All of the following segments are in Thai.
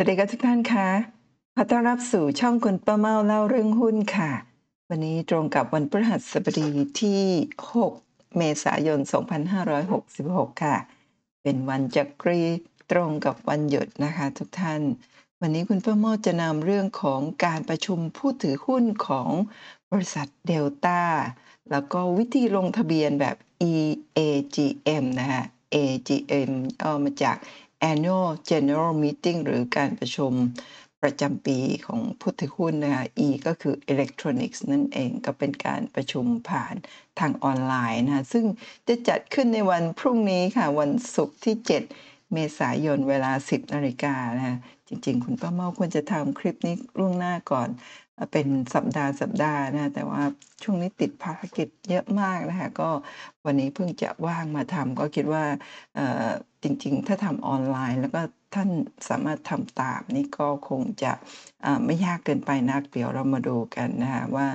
สวัสดีครับทุกท่านคะขอต้อนรับสู่ช่องคุณป้าเมาเล่าเรื่องหุ้นค่ะ วันนี้ตรงกับวันพฤหัสบดีที่ 6 เมษายน 2566 ค่ะ เป็นวันจักรีตรงกับวันหยุดนะคะ ทุกท่าน วันนี้คุณป้าเมาจะนำเรื่องของการประชุมผู้ถือหุ้นของบริษัทเดลต้าแล้วก็วิธีลงทะเบียนแบบ EAGM นะคะ AGM เอามาจาก Annual General Meeting หรือการประชุมประจำปีของผู้ถือหุ้นนะคะ E ก็คือ Electronics นั่นเองก็เป็นการประชุมผ่านทางออนไลน์นะคะซึ่งจะจัดขึ้นในวันพรุ่งนี้ค่ะ วันศุกร์ที่ 7 เมษายนเวลา 10นาฬิกานะคะจริงๆ คุณป้าเมาควรจะทำคลิปนี้ล่วงหน้าก่อนเป็นสัปดาห์สัปดาห์นะแต่ว่าช่วงนี้ติดภารกิจเยอะมากนะคะก็วันนี้เพิ่งจะว่างมาทำก็คิดว่า จริงๆ ถ้าทำออนไลน์แล้วก็ท่านสามารถทำตามนี่ก็คงจะไม่ยากเกินไปนัก เดี๋ยวเรามาดูกันนะคะว่า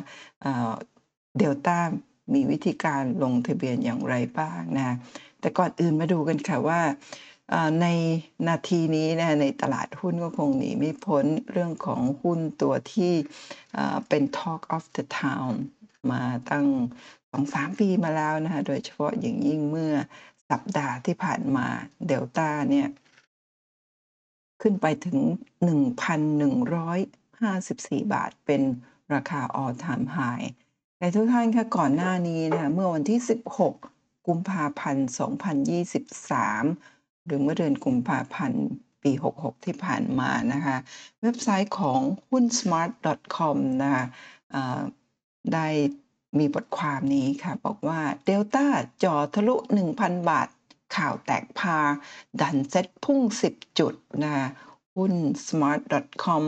เดลต้ามีวิธีการลงทะเบียนอย่างไรบ้างนะแต่ก่อนอื่นมาดูกันค่ะว่าในนาทีนี้นะในตลาดหุ้นก็คงหนีไม่พ้นเรื่องของหุ้นตัวที่เป็น Talk of the Town มาตั้งสองสามปีมาแล้วนะคะโดยเฉพาะอย่างยิ่งเมื่อ สัปดาห์ที่ผ่านมาเดลต้าเนี่ย ขึ้นไปถึง 1,154 บาทเป็นราคา all time high แต่ทุกท่านคะก่อนหน้านี้นะคะเมื่อวันที่ 16 กุมภาพันธ์ 2023 หรือเมื่อเดือนกุมภาพันธ์ปี 66 ที่ผ่านมานะคะ เว็บไซต์ของหุ้น smart.com นะคะได้ มีบทความนี้ค่ะบอกว่าเดลต้าจ่อทะลุ 1,000 บาท ข่าวแตกพาร์ ดันเซ็ตพุ่ง 10 จุดนะหุ้น smart.com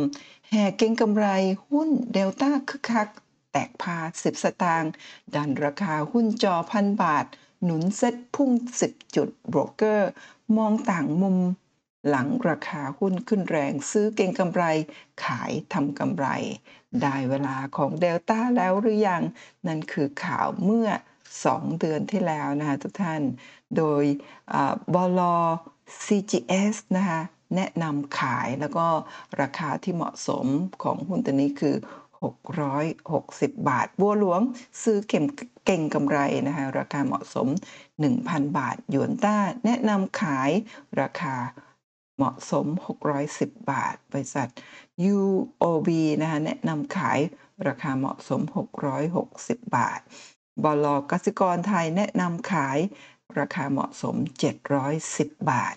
แห่เก็งกำไรหุ้นเดลต้าคึกคัก แตกพาร์ 10 สตางค์ดันราคาหุ้นจ่อพันบาท หนุนเซ็ตพุ่ง 10 จุดโบรกเกอร์ มองต่างมุม หลังราคาหุ้นขึ้นแรงซื้อเก่งกำไร ขายทำกำไร ได้เวลาของเดลต้าแล้วหรือยัง นั่นคือข่าวเมื่อ 2 เดือนที่แล้วนะคะทุกท่าน โดยบล CGS นะคะแนะนำขายแล้วก็ราคาที่เหมาะสมของหุ้นตัวนี้คือ 660 บาท บัวหลวงซื้อเก็มเก่งกำไรนะคะราคาเหมาะสม 1,000 บาท หยวนต้าแนะนำขายราคา เหมาะสม 610 บาท บริษัท UOB นะคะแนะนำขายราคาเหมาะสม 660 บาท บลกสิกรไทยแนะนำขายราคาเหมาะสม 710 บาท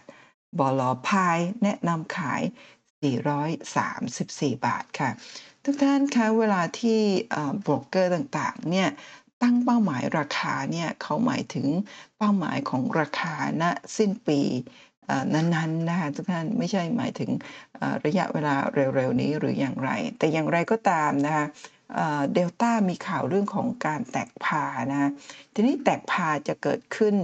บลพายแนะนำขาย 434 บาทค่ะ ทุกท่านคะเวลาที่บรกเกอร์ต่างๆเนี่ยตั้งเป้าหมายราคาเนี่ยเขาหมายถึงเป้าหมายของราคาณสิ้นปี นั้นๆนะคะทุกท่านไม่ใช่หมายถึงระยะเวลาเร็วๆนี้หรืออย่างไร แต่อย่างไรก็ตามนะคะเดลต้ามีข่าวเรื่องของการแตกพานะทีนี้แตกพาจะเกิดขึ้น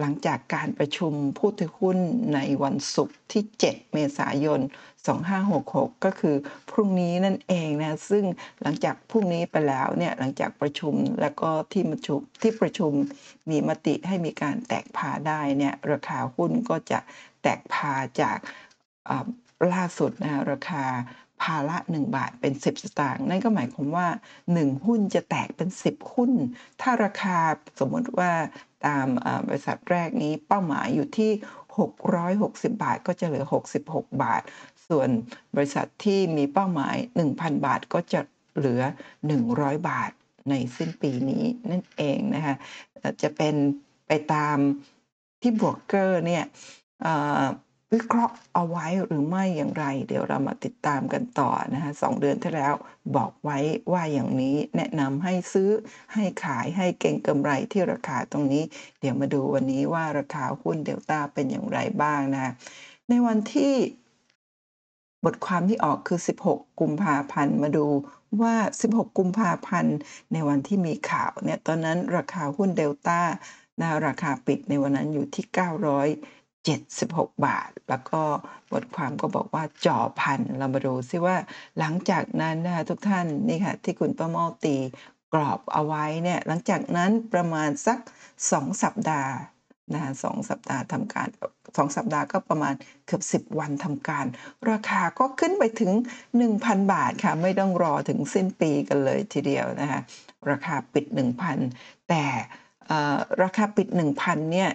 หลังจากการประชุมผู้ถือหุ้นในวันศุกร์ที่ 7 เมษายน 2566 ก็คือพรุ่งนี้นั่นเองนะซึ่งหลังจากพรุ่งนี้ไปแล้วเนี่ยหลังจากประชุมแล้วก็ที่ประชุมที่ประชุมมีมติให้มีการแตกพาได้เนี่ยราคาหุ้นก็จะแตกพาจากล่าสุดนะราคาพาละ 1 บาทเป็น 10 สตางค์นั่นก็หมายความว่า 1 หุ้นจะแตกเป็น 10 หุ้น ถ้าราคาสมมติว่าตามบริษัทแรกนี้เป้าหมายอยู่ที่ 660 บาทก็จะเหลือ 66 บาท ส่วนบริษัทที่มีเป้าหมาย 1,000 บาทก็จะเหลือ 100 บาทในสิ้นปีนี้นั่นเองนะคะจะเป็นไปตามที่บวกเกอร์เนี่ยวิเคราะห์เอาไว้หรือไม่อย่างไร เดี๋ยวเรามาติดตามกันต่อนะคะสองเดือนที่แล้วบอกไว้ว่าอย่างนี้แนะนำให้ซื้อให้ขายให้เก่งกำไรที่ราคาตรงนี้ เดี๋ยวมาดูวันนี้ว่าราคาหุ้นเดลต้าเป็นอย่างไรบ้างนะ ในวันที่ บทความที่ออกคือ 16 กุมภาพันธ์มาดูว่า 16 กุมภาพันธ์ในวันที่มีข่าวเนี่ยตอนนั้นราคาหุ้นเดลต้านะราคาปิดในวันนั้นอยู่ที่900 76 บาท แล้วก็บทความก็บอกว่าจ่อพันเรามาดูซิว่าหลังจากนั้นนะคะทุกท่านนี่ค่ะที่คุณป้าเมาตีกรอบเอาไว้เนี่ยหลังจากนั้นประมาณสัก 2 สัปดาห์ นะคะ2สัปดาห์ทำการ2สัปดาห์ก็ประมาณเกือบ 10 วันทำการ ราคาก็ขึ้นไปถึง 1,000 บาทค่ะ ไม่ต้องรอถึงสิ้นปีกันเลยทีเดียวนะคะราคาปิด 1,000 แต่ราคาปิด 1,000เนี่ย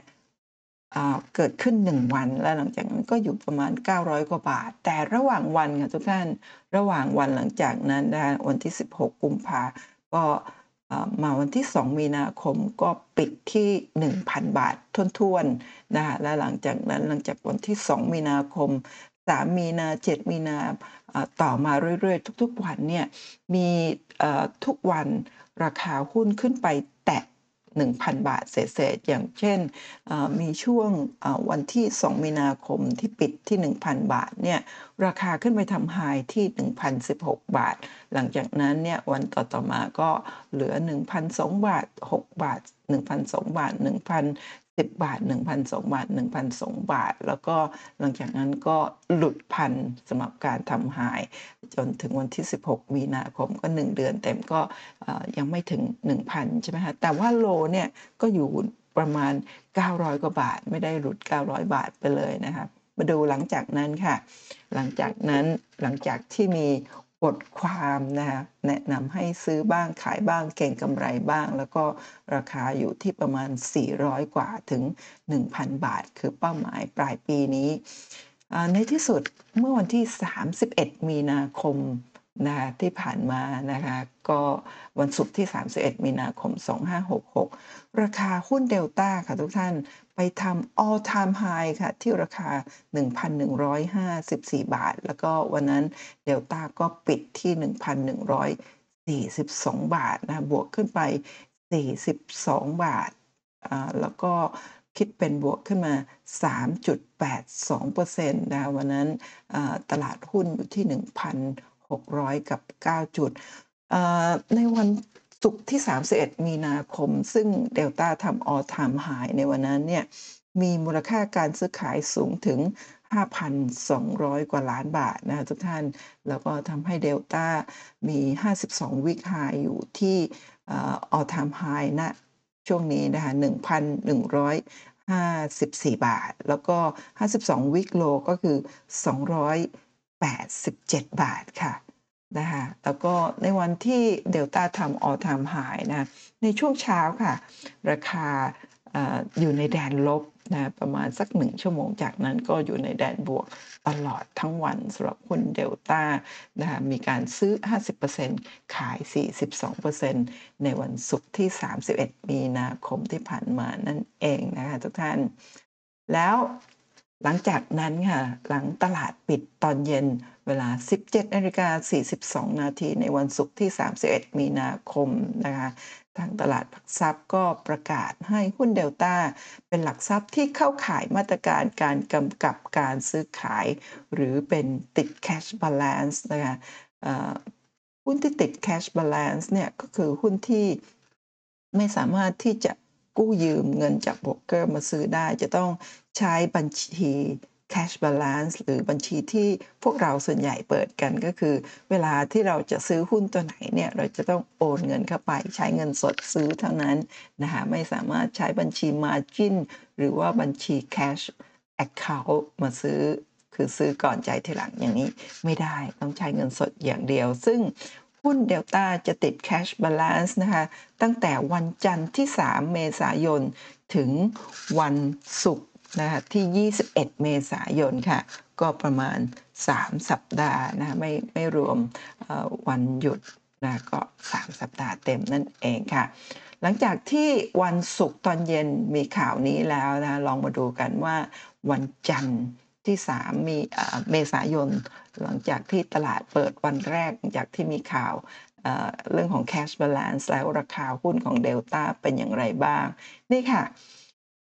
เกิดขึ้น 1 วัน แล้วหลังจากนั้นก็อยู่ประมาณ 900 กว่าบาท แต่ระหว่างวันค่ะทุกท่าน ระหว่างวันหลังจากนั้นนะวันที่ 16 กุมภาก็ มาวันที่ 2 มีนาคมก็ปิดที่ 1,000 บาททวนๆนะและหลังจากนั้นหลังจากวันที่ 2 มีนาคม 3 มีนา 7 มีนาต่อมาเรื่อยๆ ทุกๆวันเนี่ยมีทุกวันราคาหุ้นขึ้นไป 1,000 บาทเศษๆอย่างเช่นมีช่วงวันที่ 2 มีนาคมที่ปิดที่ 1,000 บาทเนี่ยราคาขึ้นไปทำไฮที่ 1,016 บาท หลังจากนั้นเนี่ยวันต่อๆมาก็เหลือ 1,002 บาท 6 บาท 1,002 บาท1,000 10 บาท 1,002บาท1,002บาท แล้วก็หลังจากนั้นก็หลุดพันสำหรับการทำหาย จนถึงวันที่ 16 มีนาคมก็ 1 เดือนเต็มก็ยังไม่ถึง 1,000 ใช่ไหมคะแต่ว่าโลเนี่ยก็อยู่ประมาณ 900 กว่าบาท ไม่ได้หลุด 900 บาทไปเลยนะครับมาดูหลังจากนั้นค่ะ หลังจากนั้นหลังจากที่มี บทความนะคะแนะนำให้ซื้อบ้างขายบ้างเก่งกำไรบ้าง แล้วก็ราคาอยู่ที่ประมาณ 400 กว่าถึง 1,000 บาท คือเป้าหมายปลายปีนี้ ในที่สุดเมื่อวันที่ 31 มีนาคมนะคะที่ผ่านมานะคะก็วันศุกร์ที่ 31 มีนาคม 2566 ราคาหุ้นเดลต้าค่ะทุกท่าน ทำ all time high ค่ะ ที่ราคา 1,154 บาท แล้วก็วันนั้นเดลต้าก็ปิดที่ 1,142 บาทนะบวกขึ้นไป 42 บาทอ่าแล้วก็คิดเป็นบวกขึ้นมา 3.82%นะวันนั้นตลาดหุ้นอยู่ที่ 1,600 กับ 9 จุด ในวัน ศุกที่ 31 มีนาคม ซึ่งเดลต้าทำออทามหายในวันนั้นเนี่ยมีมูลค่าการซื้อขายสูงถึง 5,200 กว่าล้านบาทนะทุกท่าน แล้วก็ทำให้เดลต้ามี 52 วิกไฮอยู่ที่ออทามไฮนะช่วงนี้นะคะ1,154 บาท แล้วก็ 52 วิกโลก็คือ 287 บาทค่ะ นะคะแล้วก็ในวันที่เดลต้าทำออทามหายนะในช่วงเช้าค่ะ ราคาอยู่ในแดนลบนะประมาณสักหนึ่งชั่วโมงจากนั้นก็อยู่ในแดนบวกตลอดทั้งวันสำหรับหุ้นเดลต้านะคะมีการซื้อ 50%ขาย 42%ในวันศุกร์ที่ 31 มีนาคมที่ผ่านมานั่นเองนะคะทุกท่าน แล้ว หลังจากนั้นค่ะ หลังตลาดปิดตอนเย็นเวลา 17นาฬิกา42 นาทีในวันศุกร์ที่ 31 มีนาคมนะคะทางตลาดหลักทรัพย์ก็ประกาศให้หุ้นเดลต้าเป็นหลักทรัพย์ที่เข้าข่ายมาตรการการกำกับการซื้อขาย หรือเป็นติด cash balance นะคะหุ้นที่ติด cash balance เนี่ยก็คือหุ้นที่ไม่สามารถที่จะกู้ยืมเงินจากโบรกเกอร์มาซื้อได้จะต้อง ใช้บัญชี cash balance หรือบัญชีที่พวกเราส่วนใหญ่เปิดกันก็คือ เวลาที่เราจะซื้อหุ้นตัวไหนเนี่ย เราจะต้องโอนเงินเข้าไปใช้เงินสดซื้อเท่านั้นนะคะไม่สามารถใช้บัญชี margin หรือว่าบัญชี cash account มาซื้อ คือซื้อก่อนจ่ายทีหลังอย่างนี้ไม่ได้ต้องใช้เงินสดอย่างเดียว ซึ่งหุ้นเดลต้าจะติด cash balance นะคะตั้งแต่วันจันทร์ที่ 3 เมษายนถึงวันศุกร์ นะคะที่ 21 เมษายนค่ะ ก็ประมาณ 3 สัปดาห์นะไม่ไม่รวมวันหยุดนะก็ 3 สัปดาห์เต็มนั่นเองค่ะ หลังจากที่วันศุกร์ตอนเย็นมีข่าวนี้แล้วนะลองมาดูกันว่าวันจันทร์ที่ 3 มีเมษายน หลังจากที่ตลาดเปิดวันแรกจากที่มีข่าวเรื่องของ cash balance แล้วราคาหุ้นของเดลต้าเป็นอย่างไรบ้าง นี่ค่ะ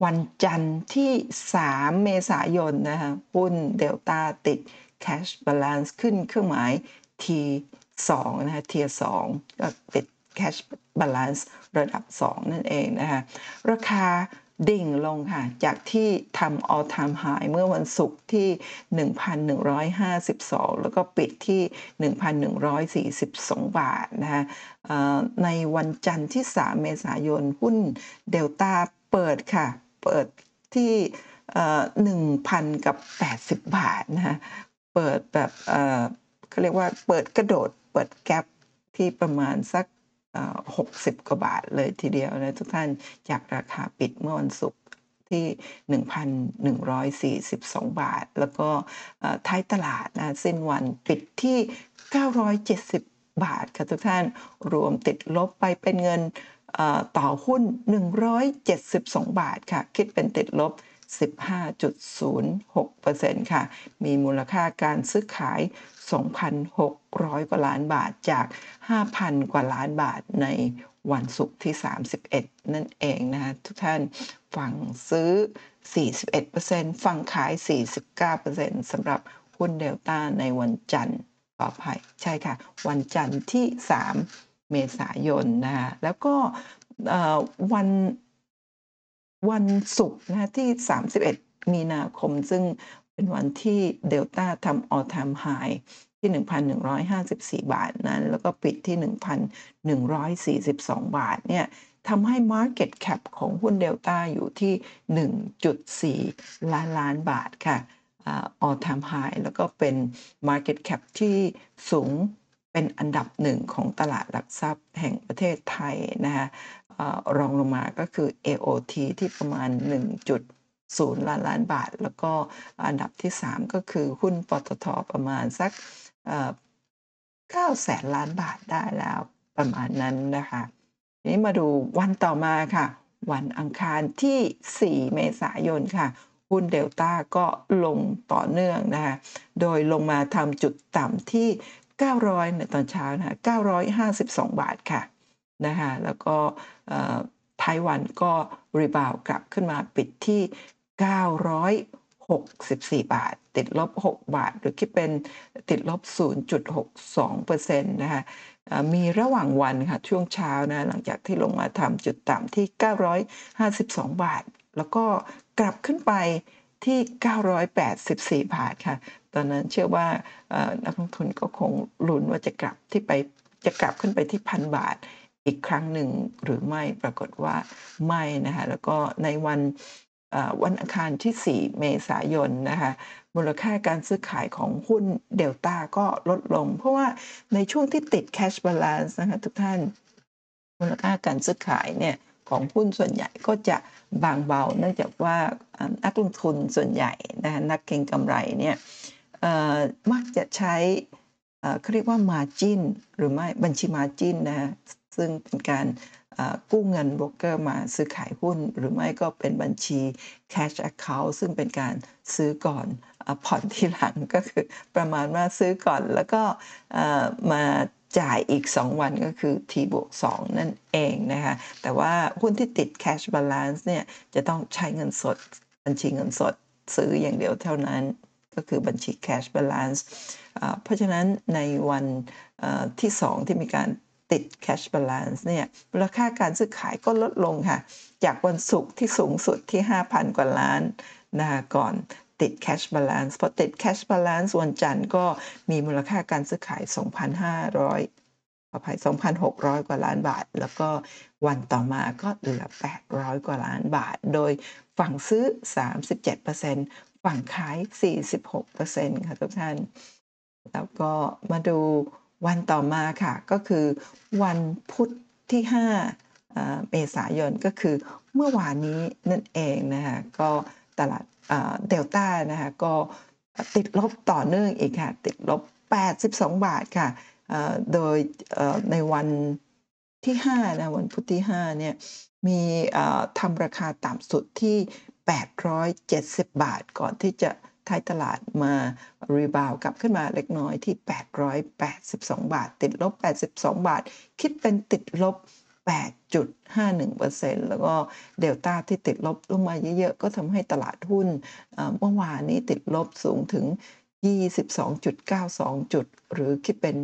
วันจันทร์ที่ 3 เมษายนนะคะหุ้นเดลต้าติด cash balance ขึ้นเครื่องหมาย T2 นะคะเทีย2ก็ติด cash balance ระดับ 2 นั่นเองนะคะราคาดิ่งลงค่ะ จากที่ทำ all time high เมื่อวันศุกร์ที่ 1,152 แล้วก็ปิดที่ 1,142 บาทนะคะในวันจันทร์ที่ 3 เมษายนหุ้นเดลต้าเปิดค่ะ เปิดที่เอ่อ1,000กับ80บบาทนะคะเปิดแบบเขาเรียกว่าเปิดกระโดดเปิดแกปที่ประมาณสักเอ่อ60กว่าบาทเลยทีเดียวนะทุกท่านจากราคาปิดเมื่อวันศุกร์ที่ 1,142 บาท แล้วก็ท้ายตลาดนะสิ้นวันปิดที่ 970 บาทค่ะทุกท่านรวมติดลบไปเป็นเงิน ต่อหุ้น 172 บาทค่ะ คิดเป็นติดลบ 15.06%ค่ะ มีมูลค่าการซื้อขาย 2,600 กว่าล้านบาทจาก 5,000 กว่าล้านบาทในวันศุกร์ที่ 31 นั่นเองนะคะทุกท่านฝั่งซื้อ 41%ฝั่งขาย 49%สำหรับหุ้นเดลต้าในวันจันทร์ขออภัยใช่ค่ะ วันจันทร์ที่ 3 เมษายนนะคะแล้วก็วันวันศุกร์นะที่ 31 มีนาคม ซึ่งเป็นวันที่เดลต้าทำ all time high ที่ 1,154 บาทนั้น แล้วก็ปิดที่ 1,142 บาทเนี่ยทำให้ Market Cap ของหุ้นเดลต้าอยู่ที่ 1.4 ล้านล้านบาทค่ะอ่า all time high แล้วก็เป็น Market Cap ที่สูง เป็นอันดับหนึ่งของตลาดหลักทรัพย์แห่งประเทศไทยนะคะรองลงมาก็คือ AOT ที่ประมาณ 1.0 ล้านล้านบาท แล้วก็อันดับที่ 3 ก็คือหุ้นปตทประมาณสักเอ่อ9แสนล้านบาทได้แล้วประมาณนั้นนะคะทีนี้มาดูวันต่อมาค่ะ วันอังคารที่ 4 เมษายนค่ะหุ้นเดลต้าก็ลงต่อเนื่องนะคะ โดยลงมาทำจุดต่ำที่ 900ในตอนเช้านะคะ952 บาทค่ะนะคะแล้วก็เอ่อท้ายวันก็รีบาวกลับขึ้นมาปิดที่ 964 บาท ติดลบ 6 บาท หรือคิดเป็นติดลบ 0.62%นะคะเอ่อมีระหว่างวันค่ะช่วงเช้านะหลังจากที่ลงมาทำจุดต่ำที่ 952 บาท แล้วก็กลับขึ้นไปที่ 984 บาทค่ะ ตอนนั้นเชื่อว่านักลงทุนก็คงลุ้นว่าจะกลับที่ไปจะกลับขึ้นไปที่พันบาทอีกครั้งหนึ่งหรือไม่ปรากฏว่าไม่นะคะแล้วก็ในวันวันอังคารที่ 4 เมษายนนะคะมูลค่าการซื้อขายของหุ้นเดลต้าก็ลดลง เพราะว่าในช่วงที่ติด cash balance นะคะทุกท่านมูลค่าการซื้อขายเนี่ยของหุ้นส่วนใหญ่ก็จะบางเบาเนื่องจากว่านักลงทุนส่วนใหญ่นะ,ะนักเก็งกำไรเนี่ย มักจะใช้เขาเรียกว่า margin หรือไม่บัญชี margin นะคะซึ่งเป็นการกู้เงินโบรกเกอร์มาซื้อขายหุ้น หรือไม่ก็เป็นบัญชี cash account ซึ่งเป็นการซื้อก่อนอผ่อนทีหลังก็คือประมาณว่าซื้อก่อนแล้วก็มาจ่ายอีก 2 วันก็คือ T บวก2นั่นเองนะคะแต่ว่าหุ้นที่ติด cash balance เนี่ยจะต้องใช้เงินสดบัญชีเงินสดซื้ออย่างเดียวเท่านั้น ก็คือบัญชี cash balance เพราะฉะนั้นในวันเอ่อที่ 2 ที่มีการติด cash balance เนี่ยมูลค่าการซื้อขายก็ลดลงค่ะ จากวันศุกร์ที่สูงสุดที่ 5,000 กว่าล้านนะคะก่อนติด cash balance พอติด cash balance วันจันทร์ก็มีมูลค่าการซื้อขาย 2,500ขออภัย2,600 กว่าล้านบาท แล้วก็วันต่อมาก็เหลือ 800 กว่าล้านบาท โดยฝั่งซื้อ 37%ฝ ฝั่งขาย 46%ค่ะทุกท่าน แล้วก็มาดูวันต่อมาค่ะ ก็คือวันพุธที่5อ่าเมษายนก็คือเมื่อวานนี้นั่นเองนะคะก็ตลาดเดลต้านะคะก็ติดลบต่อเนื่องอีกค่ะ ติดลบ 82 บาทค่ะโดยในวันที่5นะวันพุธที่5เนี่ยมีทำราคาต่ำสุดที่ 870 บาท ก่อนที่จะท้ายตลาดมารีบาวกลับขึ้นมาเล็กน้อยที่ 882 บาท ติดลบ 82 บาท คิดเป็นติดลบ 8.51%แล้วก็เดลต้าที่ติดลบลงมาเยอะๆ ก็ทำให้ตลาดหุ้นเมื่อวานนี้ติดลบสูงถึง 22.92 จุด หรือคิดเป็น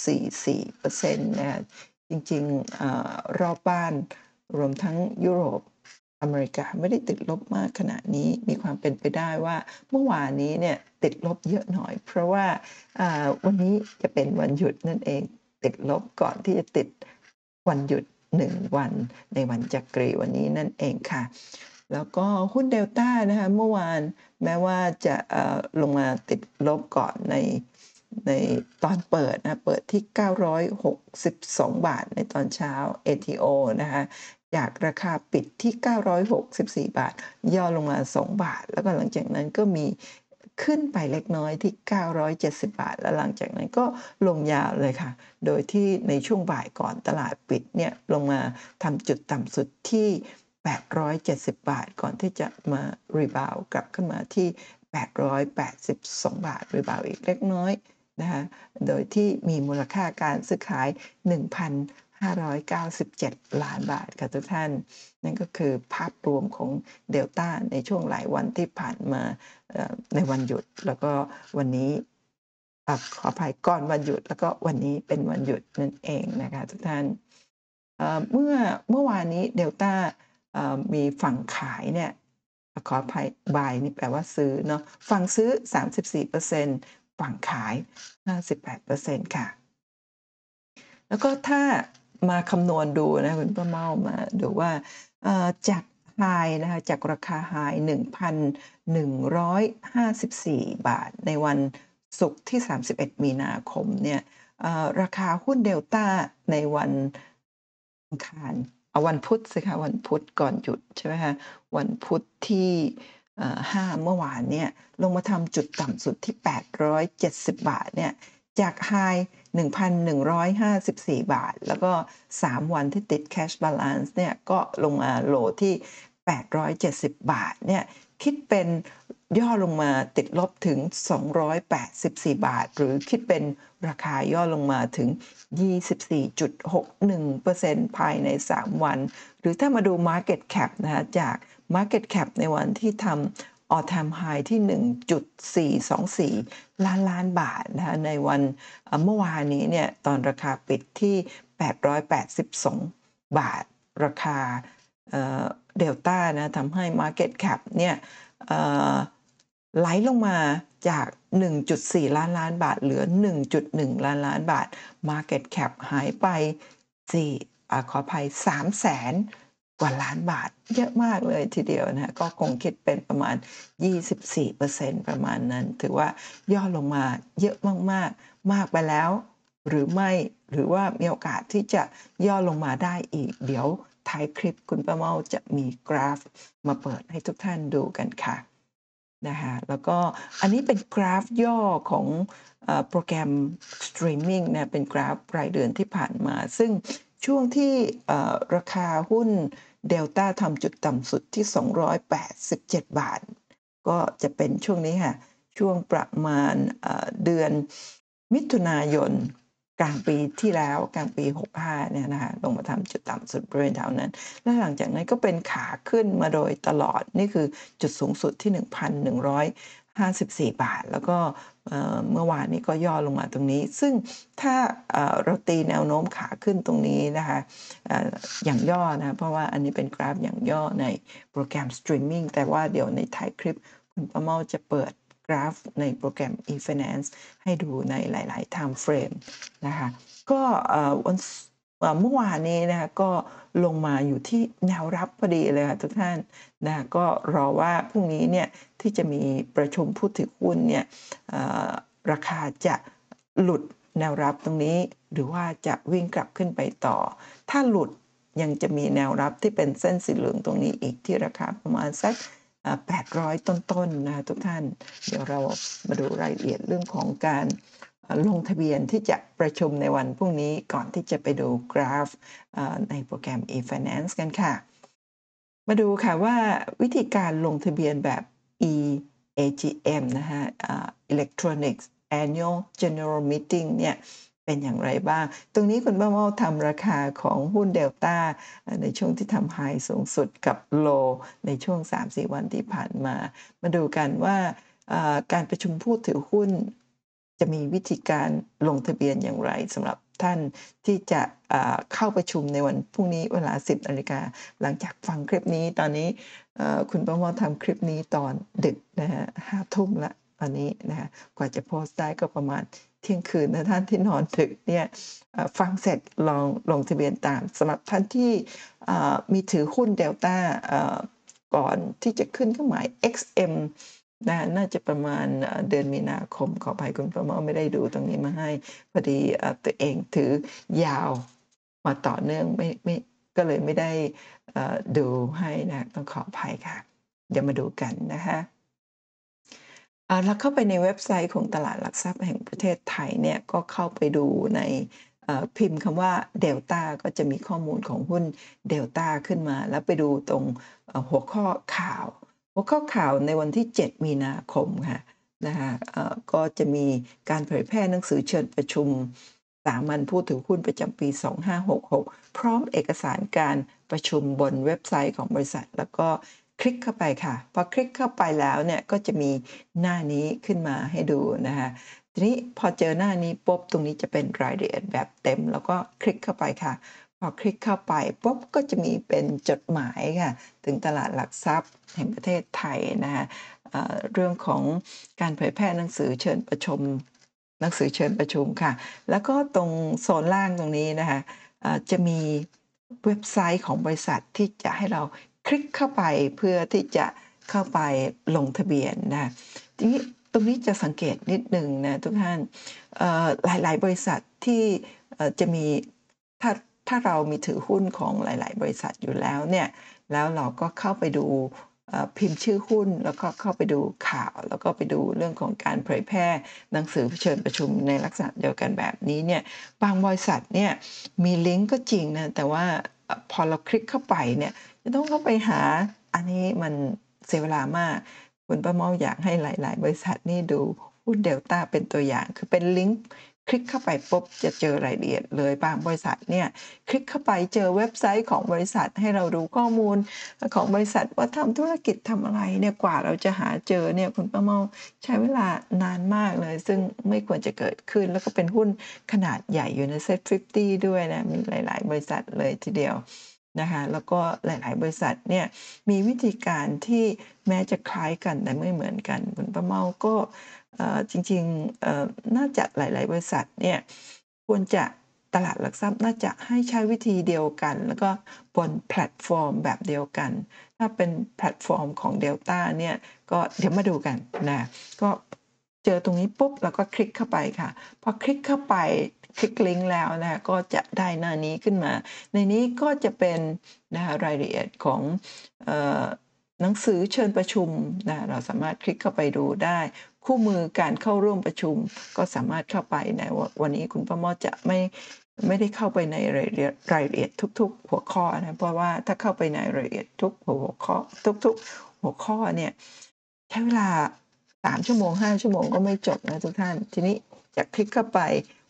1.44%นะคะจริงๆอรอบบ้านรวมทั้งยุโรป อเมริกาไม่ได้ติดลบมากขนาดนี้มีความเป็นไปได้ว่าเมื่อวานนี้เนี่ยติดลบเยอะหน่อย เพราะว่าวันนี้จะเป็นวันหยุดนั่นเองติดลบก่อนที่จะติดวันหยุดหนึ่งวันในวันจักรีวันนี้นั่นเองค่ะ แล้วก็หุ้นเดลต้านะคะเมื่อวานแม้ว่าจะลงมาติดลบก่อนในในตอนเปิดนะเปิดที่ 962 บาทในตอนเช้า ATO นะคะ จากราคาปิดที่ 964 บาท ย่อลงมา 2 บาท แล้วก็หลังจากนั้นก็มีขึ้นไปเล็กน้อยที่ 970 บาท แล้วหลังจากนั้นก็ลงยาวเลยค่ะ โดยที่ในช่วงบ่ายก่อนตลาดปิดเนี่ยลงมาทำจุดต่ำสุดที่ 870 บาท ก่อนที่จะมารีบาวกลับขึ้นมาที่ 882 บาท รีบาวอีกเล็กน้อยนะคะ โดยที่มีมูลค่าการซื้อขาย 597 ล้านบาทค่ะทุกท่าน นั่นก็คือภาพรวมของเดลต้าในช่วงหลายวันที่ผ่านมาในวันหยุด แล้วก็วันนี้ขออภัยก่อนวันหยุด แล้วก็วันนี้เป็นวันหยุดนั่นเองนะคะทุกท่านเมื่อเมื่อวานนี้เดลต้ามีฝั่งขายเนี่ยขออภัย buy นี่แปลว่าซื้อเนาะฝั่งซื้อ 34%ฝั่งขาย 58%ค่ะ แล้วก็ถ้า มาคำนวณดูนะคุณป้าเมามาดูว่าจากไฮนะคะจากราคาไฮ1,154 บาท ในวันศุกร์ที่ 31 มีนาคมเนี่ยราคาหุ้นเดลต้าในวันอังคารเอาวันพุธสิคะวันพุธก่อนหยุดใช่ไหมคะวันพุธที่เอ่อ5เมื่อวานเนี่ยลงมาทำจุดต่ำสุดที่ 870 บาทเนี่ยจากไฮ 1,154 บาท แล้วก็ 3 วันที่ติด Cash Balance เนี่ยก็ลงมาโหลที่ 870 บาทเนี่ยคิดเป็นย่อลงมาติดลบถึง 284 บาท หรือคิดเป็นราคาย่อลงมาถึง 24.61%ภายใน 3 วัน หรือถ้ามาดู Market Cap นะคะจาก Market Cap ในวันที่ทำ all time high ที่ 1.424 ล้านล้านบาทนะคะในวันเมื่อวานนี้เนี่ยตอนราคาปิดที่ 882 บาท ราคาเดลต้านะทำให้ Market Cap เนี่ยไหลลงมาจาก 1.4 ล้านล้านบาท เหลือ 1.1 ล้านล้านบาท Market Cap หายไป4ขออภัย3แสน กว่าล้านบาทเยอะมากเลยทีเดียวนะก็คงคิดเป็นประมาณ 24%ประมาณนั้น ถือว่าย่อลงมาเยอะมากๆ มากไปแล้ว หรือไม่หรือว่ามีโอกาสที่จะย่อลงมาได้อีก เดี๋ยวท้ายคลิปคุณประเมาจะมีกราฟมาเปิดให้ทุกท่านดูกันค่ะนะคะแล้วก็อันนี้เป็นกราฟย่อของโปรแกรมสตรีมมิ่งนะเป็นกราฟรายเดือนที่ผ่านมา ซึ่ง ช่วงที่ราคาหุ้นเดลต้าทำจุดต่ำสุดที่ 287 บาท ก็จะเป็นช่วงนี้ค่ะ ช่วงประมาณเอ่อเดือนมิถุนายนกลางปีที่แล้วกลางปี 65 เนี่ยนะคะลงมาทำจุดต่ำสุดบริเวณแถวนั้น แล้วหลังจากนั้นก็เป็นขาขึ้นมาโดยตลอดนี่คือจุดสูงสุดที่ 1,154 บาท แล้วก็ เมื่อวานนี้ก็ย่อลงมาตรงนี้ ซึ่งถ้าเราตีแนวโน้มขาขึ้นตรงนี้นะคะอย่างย่อนะเพราะว่าอันนี้เป็นกราฟอย่างย่อในโปรแกรมสตรีมมิ่งแต่ว่าเดี๋ยวในท้ายคลิป คุณประเมาจะเปิดกราฟในโปรแกรม e-finance ให้ดูในหลาย ๆ time frame นะคะก็วัน เอ่อเมื่อวานนี้นะคะก็ลงมาอยู่ที่แนวรับพอดีเลยค่ะทุกท่านนะก็รอว่าพรุ่งนี้เนี่ยที่จะมีประชุมผู้ถือหุ้นเนี่ยราคาจะหลุดแนวรับตรงนี้ หรือว่าจะวิ่งกลับขึ้นไปต่อ ถ้าหลุดยังจะมีแนวรับที่เป็นเส้นสีเหลืองตรงนี้อีกที่ราคาประมาณสัก800 ต้นๆนะทุกท่าน เดี๋ยวเรามาดูรายละเอียดเรื่องของการ ลงทะเบียนที่จะประชุมในวันพรุ่งนี้ก่อนที่จะไปดูกราฟในโปรแกรม e-finance กันค่ะ มาดูค่ะว่าวิธีการลงทะเบียนแบบ e-AGM นะคะ Electronic Annual General Meeting เนี่ยเป็นอย่างไรบ้าง ตรงนี้คุณป้าเมาทำราคาของหุ้นเดลต้าในช่วงที่ทำไฮสูงสุดกับโลในช่วง 3-4 วันที่ผ่านมา มาดูกันว่าการประชุมผู้ถือหุ้น จะมีวิธีการลงทะเบียนอย่างไรสำหรับท่านที่จะเข้าประชุมในวันพรุ่งนี้เวลา 10นาฬิกาหลังจากฟังคลิปนี้ตอนนี้คุณประมอทำคลิปนี้ตอนดึกนะฮะห้าทุ่มละตอนนี้นะฮะกว่าจะโพสต์ได้ก็ประมาณเที่ยงคืนนะท่านที่นอนดึกเนี่ยฟังเสร็จลองลงทะเบียนตามสำหรับท่านที่มีถือหุ้นเดลต้าก่อนที่จะขึ้นเครื่องหมาย XM นะน่าจะประมาณเดือนมีนาคมขออภัยคุณประมาไม่ได้ดูตรงนี้มาให้พอดีตัวเองถือยาวมาต่อเนื่องไม่ไม่ก็เลยไม่ได้ดูให้นะต้องขออภัยค่ะ เดี๋ยวมาดูกันนะคะเราเข้าไปในเว็บไซต์ของตลาดหลักทรัพย์แห่งประเทศไทยเนี่ยก็เข้าไปดูในพิมพ์คำว่าเดลต้าก็จะมีข้อมูลของหุ้นเดลต้าขึ้นมา แล้วไปดูตรงหัวข้อข่าว หัวข้อข่าวในวันที่ 7 มีนาคมค่ะนะคะก็จะมีการเผยแพร่หนังสือเชิญประชุมสามัญผู้ถือหุ้นประจำปี 2566 พร้อมเอกสารการประชุมบนเว็บไซต์ของบริษัท แล้วก็คลิกเข้าไปค่ะ พอคลิกเข้าไปแล้วเนี่ยก็จะมีหน้านี้ขึ้นมาให้ดูนะคะทีนี้พอเจอหน้านี้ปุ๊บตรงนี้จะเป็นรายละเอียดแบบเต็ม แล้วก็คลิกเข้าไปค่ะ พอคลิกเข้าไปปุ๊บก็จะมีเป็นจดหมายค่ะถึงตลาดหลักทรัพย์แห่งประเทศไทยนะคะเรื่องของการเผยแพร่หนังสือเชิญประชุมหนังสือเชิญประชุมค่ะ แล้วก็ตรงโซนล่างตรงนี้นะคะจะมีเว็บไซต์ของบริษัทที่จะให้เราคลิกเข้าไปเพื่อที่จะเข้าไปลงทะเบียนนะทีนี้ตรงนี้จะสังเกตนิดหนึ่งนะทุกท่านหลาย ๆ บริษัทที่จะมีถ้า ถ้าเรามีถือหุ้นของหลาย ๆ บริษัทอยู่แล้วเนี่ยแล้วเราก็เข้าไปดูพิมพ์ชื่อหุ้น แล้วก็เข้าไปดูข่าว แล้วก็ไปดูเรื่องของการเผยแพร่หนังสือเชิญประชุมในลักษณะเดียวกันแบบนี้เนี่ยบางบริษัทเนี่ยมีลิงก์ก็จริงนะแต่ว่าพอเราคลิกเข้าไปเนี่ยจะต้องเข้าไปหาอันนี้มันเสียเวลามากคุณป้าเมาอยากให้หลาย ๆ บริษัทนี่ดูหุ้นเดลต้าเป็นตัวอย่าง คือเป็นลิงก์ คลิกเข้าไปปุ๊บจะเจอรายละเอียดเลยบางบริษัทเนี่ยคลิกเข้าไปเจอเว็บไซต์ของบริษัทให้เราดูข้อมูลของบริษัทว่าทำธุรกิจทำอะไรเนี่ยกว่าเราจะหาเจอเนี่ยคุณป้าเมาใช้เวลานานมากเลย ซึ่งไม่ควรจะเกิดขึ้น แล้วก็เป็นหุ้นขนาดใหญ่อยู่ในเซ็ต50 ด้วยนะมีหลาย ๆ บริษัทเลยทีเดียวนะคะแล้วก็หลาย ๆ บริษัทเนี่ยมีวิธีการที่แม้จะคล้ายกันแต่ไม่เหมือนกันคุณป้าเมาก็ จริงๆน่าจะหลาย ๆ บริษัทเนี่ยควรจะตลาดหลักทรัพย์น่าจะให้ใช้วิธีเดียวกัน แล้วก็บนแพลตฟอร์มแบบเดียวกัน ถ้าเป็นแพลตฟอร์มของ Delta เนี่ยก็เดี๋ยวมาดูกันนะก็เจอตรงนี้ปุ๊บแล้วก็คลิกเข้าไปค่ะพอคลิกเข้าไปคลิกลิงก์แล้วนะก็จะได้หน้านี้ขึ้นมา ในนี้ก็จะเป็นนะรายละเอียดของหนังสือเชิญประชุมนะเราสามารถคลิกเข้าไปดูได้ คู่มือการเข้าร่วมประชุมก็สามารถเข้าไปในวันนี้คุณประมอจะไม่ไม่ได้เข้าไปในรายละเอียดรายละเอียดทุก ๆ หัวข้อนะเพราะว่าถ้าเข้าไปในรายละเอียดทุกหัวข้อทุก ๆ หัวข้อเนี่ยใช้เวลาสามชั่วโมงห้าชั่วโมงก็ไม่จบนะทุกท่าน ทีนี้จะคลิกเข้าไป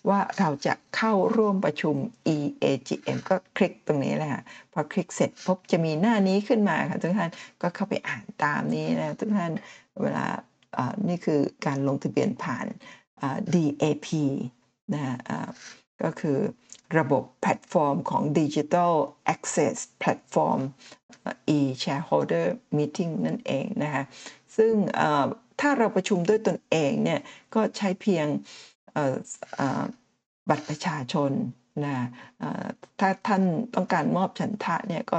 ว่าเราจะเข้าร่วมประชุม EAGM ก็คลิกตรงนี้แหละค่ะพอคลิกเสร็จพบจะมีหน้านี้ขึ้นมาค่ะทุกท่านก็เข้าไปอ่านตามนี้นะทุกท่านเวลา นี่คือการลงทะเบียนผ่าน DAP นะก็คือระบบแพลตฟอร์มของ Digital Access Platform e-shareholder meeting นั่นเองนะคะ ซึ่งถ้าเราประชุมด้วยตนเองเนี่ย ก็ใช้เพียงบัตรประชาชนนะถ้าท่านต้องการมอบฉันทะเนี่ย ก็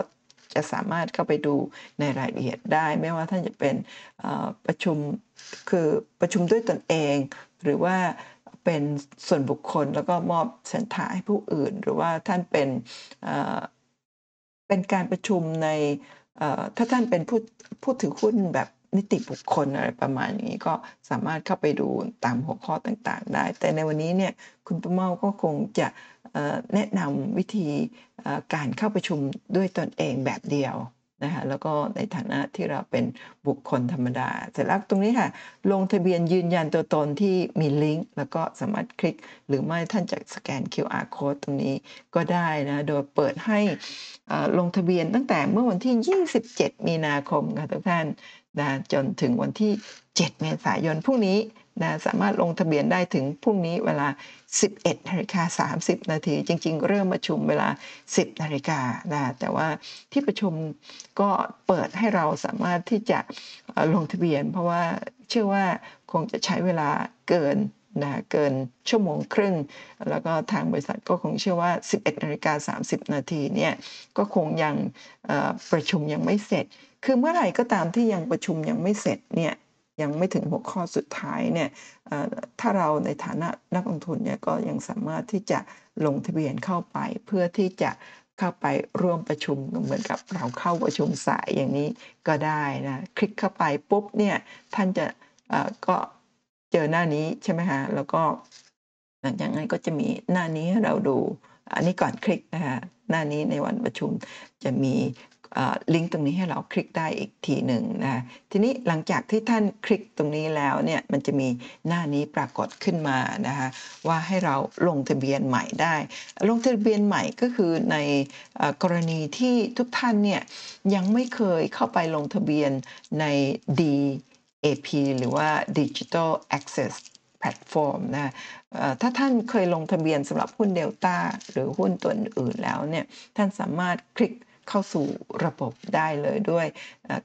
จะสามารถเข้าไปดูในรายละเอียดได้ ไม่ว่าท่านจะเป็นประชุมคือประชุมด้วยตนเอง หรือว่าเป็นส่วนบุคคลแล้วก็มอบฉันทะให้ผู้อื่น หรือว่าท่านเป็นเป็นการประชุมในถ้าท่านเป็นผู้ผู้ถือหุ้นแบบนิติบุคคลอะไรประมาณอย่างนี้ก็สามารถเข้าไปดูตามหัวข้อต่างๆ ได้ แต่ในวันนี้เนี่ยคุณประเมาก็คงจะ แนะนำวิธีการเข้าประชุมด้วยตนเองแบบเดียวนะคะแล้วก็ในฐานะที่เราเป็นบุคคลธรรมดาเสร็จแล้วตรงนี้ค่ะ ลงทะเบียนยืนยันตัวตนที่มีลิงก์แล้วก็สามารถคลิก หรือไม่ท่านจะสแกน QR code ตรงนี้ก็ได้นะโดยเปิดให้ลงทะเบียนตั้งแต่เมื่อวันที่ 27 มีนาคมค่ะทุกท่านนะจนถึงวันที่ 7 เมษายนพรุ่งนี้ นะสามารถลงทะเบียนได้ถึงพรุ่งนี้เวลา 11นาฬิกา30 นาที จริง ๆ เริ่มประชุมเวลา 10นาฬิกานะแต่ว่าที่ประชุมก็เปิดให้เราสามารถที่จะลงทะเบียน เพราะว่าเชื่อว่าคงจะใช้เวลาเกินนะเกินชั่วโมงครึ่ง แล้วก็ทางบริษัทก็คงเชื่อว่า 11นาฬิกา30 นาทีเนี่ยก็คงยังประชุมยังไม่เสร็จ คือเมื่อไหร่ก็ตามที่ยังประชุมยังไม่เสร็จเนี่ย ยังไม่ถึงหัวข้อสุดท้ายเนี่ยถ้าเราในฐานะนักลงทุนเนี่ยก็ยังสามารถที่จะลงทะเบียนเข้าไป เพื่อที่จะเข้าไปร่วมประชุมเหมือนกับเราเข้าประชุมสายอย่างนี้ก็ได้นะคลิกเข้าไปปุ๊บเนี่ยท่านจะก็เจอหน้านี้ใช่ไหมฮะแล้วก็หลังจากนั้นก็จะมีหน้านี้ให้เราดูอันนี้ก่อนคลิกนะคะหน้านี้ในวันประชุมจะมี ลิงก์ตรงนี้ให้เราคลิกได้อีกทีหนึ่งนะทีนี้หลังจากที่ท่านคลิกตรงนี้แล้วเนี่ยมันจะมีหน้านี้ปรากฏขึ้นมานะคะว่าให้เราลงทะเบียนใหม่ได้ ลงทะเบียนใหม่ก็คือในกรณีที่ทุกท่านเนี่ยยังไม่เคยเข้าไปลงทะเบียนใน DAP หรือว่า Digital Access แพลตฟอร์มนะถ้าท่านเคยลงทะเบียนสำหรับหุ้นเดลต้าหรือหุ้นตัวอื่นแล้วเนี่ยท่านสามารถคลิก เข้าสู่ระบบได้เลยด้วย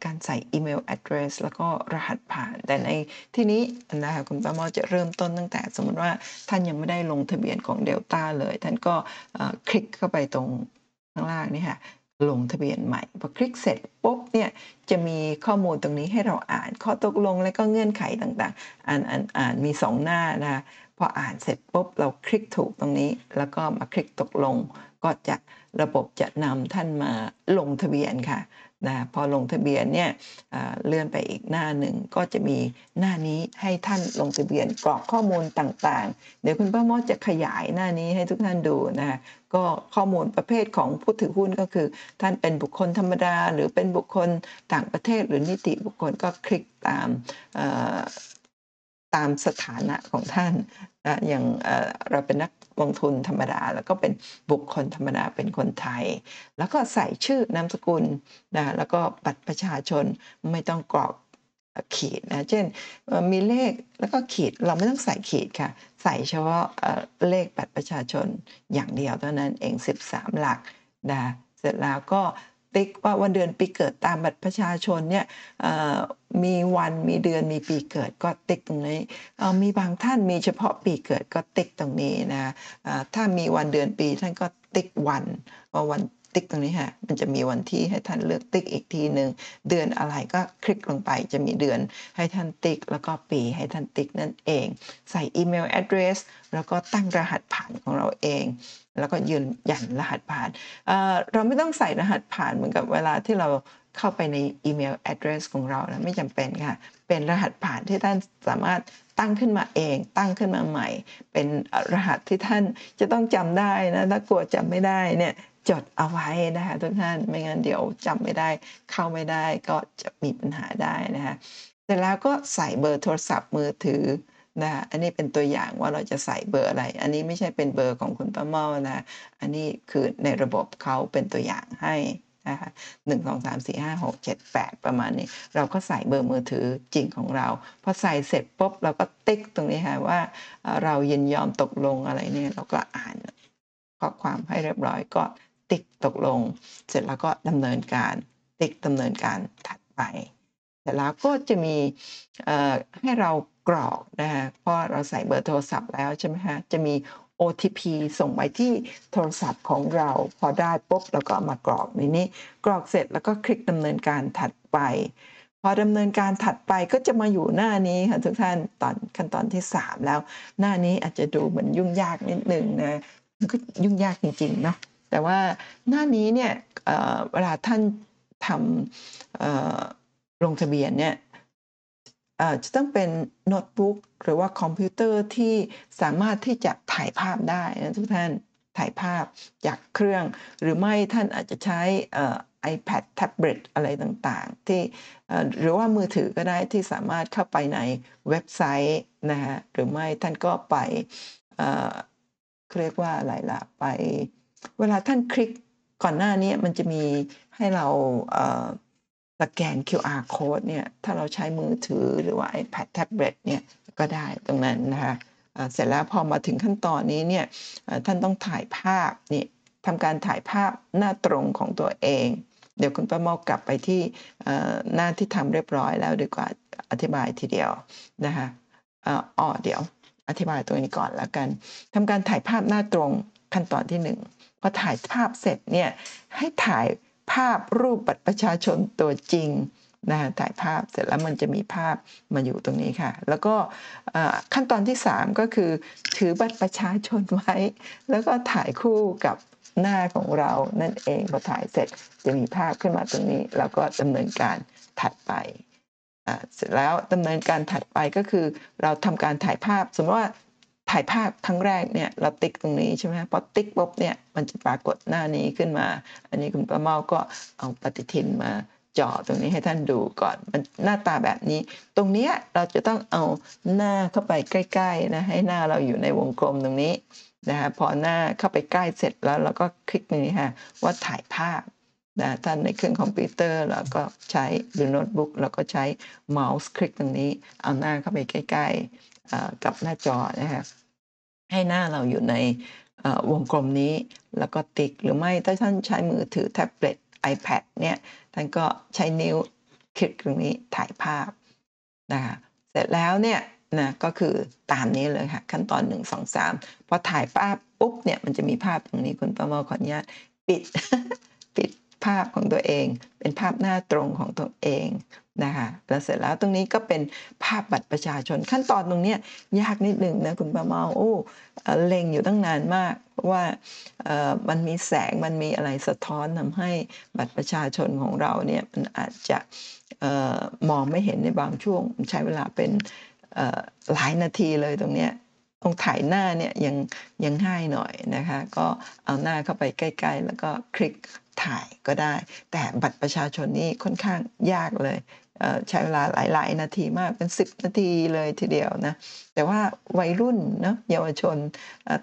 การใส่อีเมล address แล้วก็รหัสผ่าน แต่ในที่นี้นะคะคุณป้ามอจะเริ่มต้นตั้งแต่สมมติว่าท่านยังไม่ได้ลงทะเบียนของ Delta เลย ท่านก็คลิกเข้าไปตรงข้างล่างนี่ค่ะลงทะเบียนใหม่พอคลิกเสร็จปุ๊บเนี่ยจะมีข้อมูลตรงนี้ให้เราอ่าน ข้อตกลงและก็เงื่อนไขต่างๆ อ่านอ่านอ่านมี 2 หน้านะพออ่านเสร็จปุ๊บเราคลิกถูกตรงนี้ แล้วก็มาคลิกตกลงก็จะ ระบบจะนำท่านมาลงทะเบียนค่ะนะพอลงทะเบียนเนี่ยเลื่อนไปอีกหน้าหนึ่งก็จะมีหน้านี้ให้ท่านลงทะเบียนกรอกข้อมูลต่างๆ เดี๋ยวคุณป้ามอจะขยายหน้านี้ให้ทุกท่านดูนะก็ข้อมูลประเภทของผู้ถือหุ้นก็คือ ท่านเป็นบุคคลธรรมดา หรือเป็นบุคคลต่างประเทศ หรือนิติบุคคลก็คลิกตามตามสถานะของท่านนะอย่างเราเป็นนัก ลงทุนธรรมดา แล้วก็เป็นบุคคลธรรมดาเป็นคนไทย แล้วก็ใส่ชื่อนามสกุลนะแล้วก็บัตรประชาชนไม่ต้องกรอกขีดนะเช่นมีเลขแล้วก็ขีดเราไม่ต้องใส่ขีดค่ะ ใส่เฉพาะเลขบัตรประชาชนอย่างเดียวเท่านั้นเอง 13 หลักนะเสร็จแล้วก็ ติ๊กว่าวันเดือนปีเกิดตามบัตรประชาชนเนี่ยมีวันมีเดือนมีปีเกิดก็ติ๊กตรงนี้มีบางท่านมีเฉพาะปีเกิดก็ติ๊กตรงนี้นะถ้ามีวันเดือนปีท่านก็ติ๊กวันว่าวันติ๊กตรงนี้ฮะมันจะมีวันที่ให้ท่านเลือกติ๊กอีกทีหนึ่งเดือนอะไรก็คลิกลงไปจะมีเดือนให้ท่านติ๊ก แล้วก็ปีให้ท่านติ๊กนั่นเอง ใส่อีเมล address แล้วก็ตั้งรหัสผ่านของเราเองแล้วก็ยืนยันรหัสผ่าน เราไม่ต้องใส่รหัสผ่านเหมือนกับเวลาที่เราเข้าไปในอีเมล address ของเรานะไม่จำเป็นค่ะ เป็นรหัสผ่านที่ท่านสามารถตั้งขึ้นมาเอง ตั้งขึ้นมาใหม่ เป็นรหัสที่ท่านจะต้องจำได้นะถ้ากลัวจำไม่ได้เนี่ยจดเอาไว้นะคะทุกท่านไม่งั้นเดี๋ยวจำไม่ได้ เข้าไม่ได้ก็จะมีปัญหาได้นะคะเสร็จแล้วก็ใส่เบอร์โทรศัพท์มือถือ นะอันนี้เป็นตัวอย่างว่าเราจะใส่เบอร์อะไร อันนี้ไม่ใช่เป็นเบอร์ของคุณป้าเมานะ อันนี้คือในระบบเขาเป็นตัวอย่างให้นะคะหนึ่งสองสามสี่ห้าหกเจ็ดแปดประมาณนี้ เราก็ใส่เบอร์มือถือจริงของเรา พอใส่เสร็จปุ๊บเราก็ติ๊กตรงนี้ค่ะว่าเรายินยอมตกลงอะไรเนี่ยเราก็อ่านข้อความให้เรียบร้อยก็ติ๊กตกลง เสร็จแล้วก็ดำเนินการติ๊กดำเนินการถัดไป ร็จแล้วก็จะมีให้เรากรอกนะฮะเพราะเราใส่เบอร์โทรศัพท์แล้วใช่ไหมฮะจะมี OTP ส่งไปที่โทรศัพท์ของเรา พอได้ปุ๊บเราก็มากรอกในนี้ กรอกเสร็จแล้วก็คลิกดำเนินการถัดไป พอดำเนินการถัดไปก็จะมาอยู่หน้านี้ค่ะทุกท่านตอนขั้นตอนที่ 3 แล้ว หน้านี้อาจจะดูเหมือนยุ่งยากนิดนึงนะมันก็ยุ่งยากจริงๆเนาะแต่ว่าหน้านี้เนี่ยเวลาท่านทำ ลงทะเบียนเนี่ยจะต้องเป็นโน้ตบุ๊กหรือว่าคอมพิวเตอร์ที่สามารถที่จะถ่ายภาพได้นะทุกท่านถ่ายภาพจากเครื่อง หรือไม่ท่านอาจจะใช้ iPad แท็บเล็ตอะไรต่างๆ ที่หรือว่ามือถือก็ได้ที่สามารถเข้าไปในเว็บไซต์นะฮะหรือไม่ท่านก็ไปเรียกว่าอะไรล่ะไป เวลาท่านคลิกก่อนหน้านี้มันจะมีให้เรา สแกน QR code เนี่ยถ้าเราใช้มือถือหรือว่า iPad tablet เนี่ยก็ได้ตรงนั้นนะคะเสร็จแล้วพอมาถึงขั้นตอนนี้เนี่ยท่านต้องถ่ายภาพนี่ทำการถ่ายภาพหน้าตรงของตัวเอง เดี๋ยวคุณป้าเมากลับไปที่หน้าที่ทำเรียบร้อยแล้วดีกว่าอธิบายทีเดียวนะคะอ๋อเดี๋ยวอธิบายตรงนี้ก่อนแล้วกันทำการถ่ายภาพหน้าตรงขั้นตอนที่หนึ่งพอถ่ายภาพเสร็จเนี่ยให้ถ่าย ภาพรูปบัตรประชาชนตัวจริงนะถ่ายภาพเสร็จแล้วมันจะมีภาพมาอยู่ตรงนี้ค่ะ แล้วก็ขั้นตอนที่ 3 ก็คือถือบัตรประชาชนไว้ แล้วก็ถ่ายคู่กับหน้าของเรานั่นเองพอถ่ายเสร็จจะมีภาพขึ้นมาตรงนี้แล้วก็ดำเนินการถัดไปเสร็จแล้วดำเนินการถัดไปก็คือเราทำการถ่ายภาพ สมมติว่า ถ่ายภาพครั้งแรกเนี่ยเราติ๊กตรงนี้ใช่ไหมพอติ๊กปุ๊บเนี่ยมันจะปรากฏหน้านี้ขึ้นมา อันนี้คุณป้าเมาก็เอาปฏิทินมาจอตรงนี้ให้ท่านดูก่อนมันหน้าตาแบบนี้ ตรงนี้เราจะต้องเอาหน้าเข้าไปใกล้ๆนะให้หน้าเราอยู่ในวงกลมตรงนี้นะฮะพอหน้าเข้าไปใกล้เสร็จแล้วเราก็คลิกนี้ฮะว่าถ่ายภาพนะท่านในเครื่องคอมพิวเตอร์เราก็ใช้หรือโน้ตบุ๊กเราก็ใช้เมาส์คลิกตรงนี้ เอาหน้าเข้าไปใกล้ๆกับหน้าจอนะฮะ ให้หน้าเราอยู่ในวงกลมนี้แล้วก็ติ๊กหรือไม่ถ้าท่านใช้มือถือแท็บเล็ต iPad เนี่ยท่านก็ใช้นิ้วคลิกตรงนี้ถ่ายภาพนะคะเสร็จแล้วเนี่ยนะก็คือตามนี้เลยค่ะขั้นตอน 1 2 3พอถ่ายภาพปุ๊บเนี่ยมันจะมีภาพตรงนี้คุณประมอขออนุญาตปิดปิด ภาพของตัวเอง เป็นภาพหน้าตรงของตัวเองนะคะแล้วเสร็จแล้วตรงนี้ก็เป็นภาพบัตรประชาชนขั้นตอนตรงนี้ยากนิดหนึ่งนะคุณประเมาโอ้เล็งอยู่ตั้งนานมากเพราะว่ามันมีแสงมันมีอะไรสะท้อนทำให้บัตรประชาชนของเราเนี่ยมันอาจจะมองไม่เห็นในบางช่วงใช้เวลาเป็นหลายนาทีเลยตรงเนี้ยตรงถ่ายหน้าเนี่ยยังยังง่ายหน่อยนะคะ ก็เอาหน้าเข้าไปใกล้ ๆ แล้วก็คลิกถ่ายก็ได้ แต่บัตรประชาชนนี่ค่อนข้างยากเลยใช้เวลาหลาย ๆ นาทีมากเป็น 10 นาทีเลยทีเดียวนะแต่ว่าวัยรุ่นเนาะเยาวชน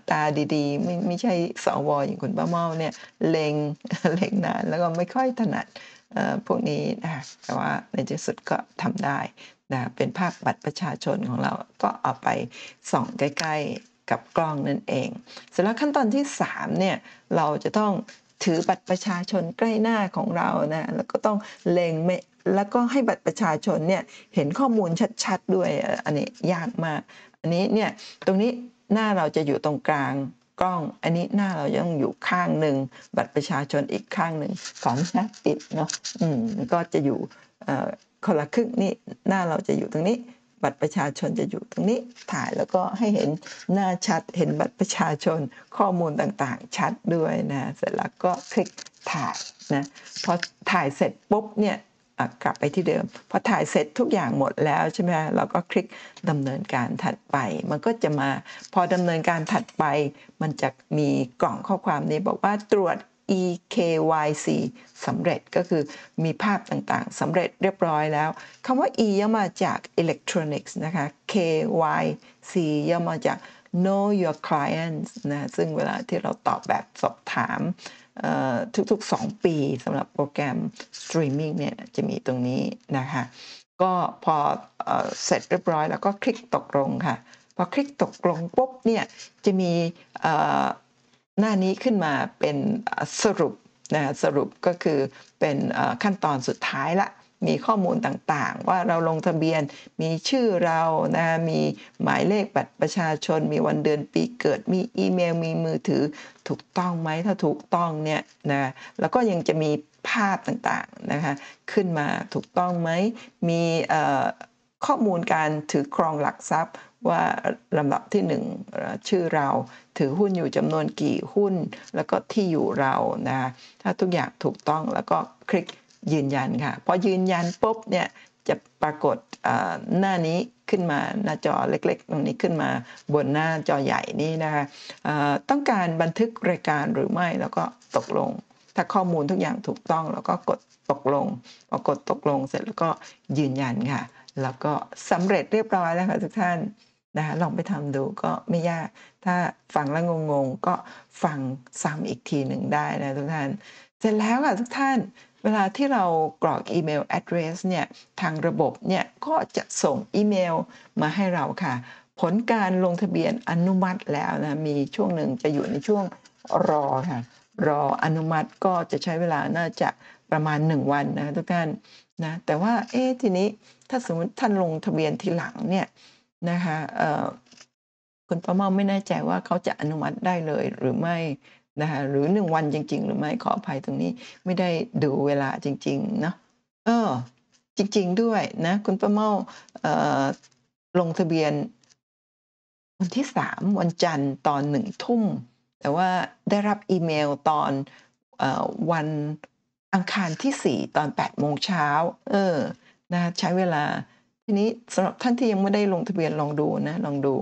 ตาดีๆ ไม่ไม่ใช่สวอย่างคุณป้าเมาเนี่ยเลงเลงนานแล้วก็ไม่ค่อยถนัดพวกนี้นะแต่ว่าในที่สุดก็ทำได้นะเป็นภาพบัตรประชาชนของเราก็เอาไปส่องใกล้ ๆ กับกล้องนั่นเอง เสร็จแล้วขั้นตอนที่3เนี่ยเราจะต้อง ถือบัตรประชาชนใกล้หน้าของเรานะแล้วก็ต้องเล็งไม่แล้วก็ให้บัตรประชาชนเนี่ยเห็นข้อมูลชัดๆด้วยอันนี้ยากมากอันนี้เนี่ยตรงนี้หน้าเราจะอยู่ตรงกลางกล้อง อันนี้หน้าเรายังอยู่ข้างหนึ่งบัตรประชาชนอีกข้างหนึ่งขออนุญาตปิดเนาะอืมก็จะอยู่คนละครึ่งนี่หน้าเราจะอยู่ตรงนี้ บัตรประชาชนจะอยู่ตรงนี้ถ่ายแล้วก็ให้เห็นหน้าชัดเห็นบัตรประชาชนข้อมูลต่างๆ ชัดด้วยนะเสร็จแล้วก็คลิกถ่ายนะพอถ่ายเสร็จปุ๊บเนี่ยกลับไปที่เดิมพอถ่ายเสร็จทุกอย่างหมดแล้วใช่ไหมเราก็คลิกดำเนินการถัดไป มันก็จะมาพอดำเนินการถัดไป มันจะมีกล่องข้อความนี้บอกว่าตรวจ EKYC สำเร็จก็คือมีภาพต่างๆสำเร็จเรียบร้อยแล้วคำว่า E ย่อมาจาก electronics นะคะ KYC ย่อมาจาก know your clients นะซึ่งเวลาที่เราตอบแบบสอบถามทุกๆ 2 ปีสำหรับโปรแกรมสตรีมมิ่งเนี่ยจะมีตรงนี้นะคะ ก็พอเสร็จเรียบร้อยแล้วก็คลิกตกลงค่ะ พอคลิกตกลงปุ๊บเนี่ยจะมี หน้านี้ขึ้นมาเป็นสรุปนะสรุปก็คือเป็นขั้นตอนสุดท้ายละมีข้อมูลต่างๆ ว่าเราลงทะเบียนมีชื่อเรานะมีหมายเลขบัตรประชาชน มีวันเดือนปีเกิด มีอีเมล มีมือถือถูกต้องไหมถ้าถูกต้องเนี่ยนะแล้วก็ยังจะมีภาพต่างๆนะคะขึ้นมาถูกต้องไหมมีข้อมูลการถือครองหลักทรัพย์ ว่าลำดับที่หนึ่งชื่อเราถือหุ้นอยู่จำนวนกี่หุ้น แล้วก็ที่อยู่เรานะถ้าทุกอย่างถูกต้องแล้วก็คลิกยืนยันค่ะพอยืนยันปุ๊บเนี่ยจะปรากฏหน้านี้ขึ้นมาหน้าจอเล็กๆ ตรงนี้ขึ้นมาบนหน้าจอใหญ่นี้นะคะต้องการบันทึกรายการหรือไม่แล้วก็ตกลง ถ้าข้อมูลทุกอย่างถูกต้องแล้วก็กดตกลงพอกดตกลงเสร็จแล้วก็ยืนยันค่ะ แล้วก็สำเร็จเรียบร้อยแล้วค่ะทุกท่าน นะคะลองไปทำดูก็ไม่ยาก ถ้าฟังแล้วงงๆ ก็ฟังซ้ำอีกทีหนึ่งได้นะทุกท่าน เสร็จแล้วค่ะทุกท่านเวลาที่เรากรอกอีเมล address เนี่ยทางระบบเนี่ยก็จะส่งอีเมลมาให้เราค่ะ ผลการลงทะเบียนอนุมัติแล้วนะมีช่วงหนึ่งจะอยู่ในช่วงรอค่ะรออนุมัติก็จะใช้เวลาน่าจะประมาณ 1 วันนะทุกท่านนะแต่ว่าเอ๊ะทีนี้ถ้าสมมติท่านลงทะเบียนทีหลังเนี่ย นะคะคุณป้าเมาไม่แน่ใจว่าเขาจะอนุมัติได้เลยหรือไม่นะคะหรือ1วันจริง ๆ หรือไม่ขออภัยตรงนี้ไม่ได้ดูเวลาจริงๆเนาะเออจริง ๆ ด้วยนะคุณป้าเมาเลงทะเบียน วันที่3วันจันทร์ตอน1ทุ่ม แต่ว่าได้รับอีเมลตอนออวันอังคารที่4ตอน8โมงเช้าเออนะคะใช้เวลา ทีนี้สำหรับท่านที่ยังไม่ได้ลงทะเบียนลองดูนะลองดู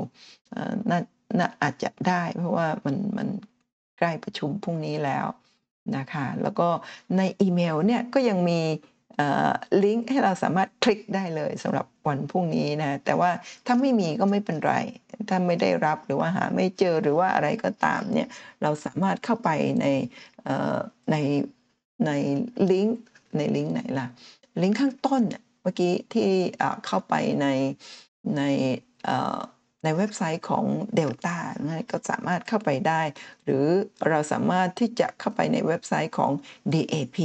น่าน่าอาจจะได้เพราะว่ามันมันใกล้ประชุมพรุ่งนี้แล้วนะคะแล้วก็ในอีเมลเนี่ยก็ยังมีลิงก์ให้เราสามารถคลิกได้เลยสำหรับวันพรุ่งนี้นะแต่ว่าถ้าไม่มีก็ไม่เป็นไร ถ้าไม่ได้รับหรือว่าหาไม่เจอหรือว่าอะไรก็ตามเนี่ยเราสามารถเข้าไปในในในลิงก์ในลิงก์ไหนล่ะลิงก์ข้างต้นเนี่ย มื่อกี้ที่เข้าไปในในในเว็บไซต์ของ Delta นะก็สามารถเข้าไปได้ หรือเราสามารถที่จะเข้าไปในเว็บไซต์ของ DAP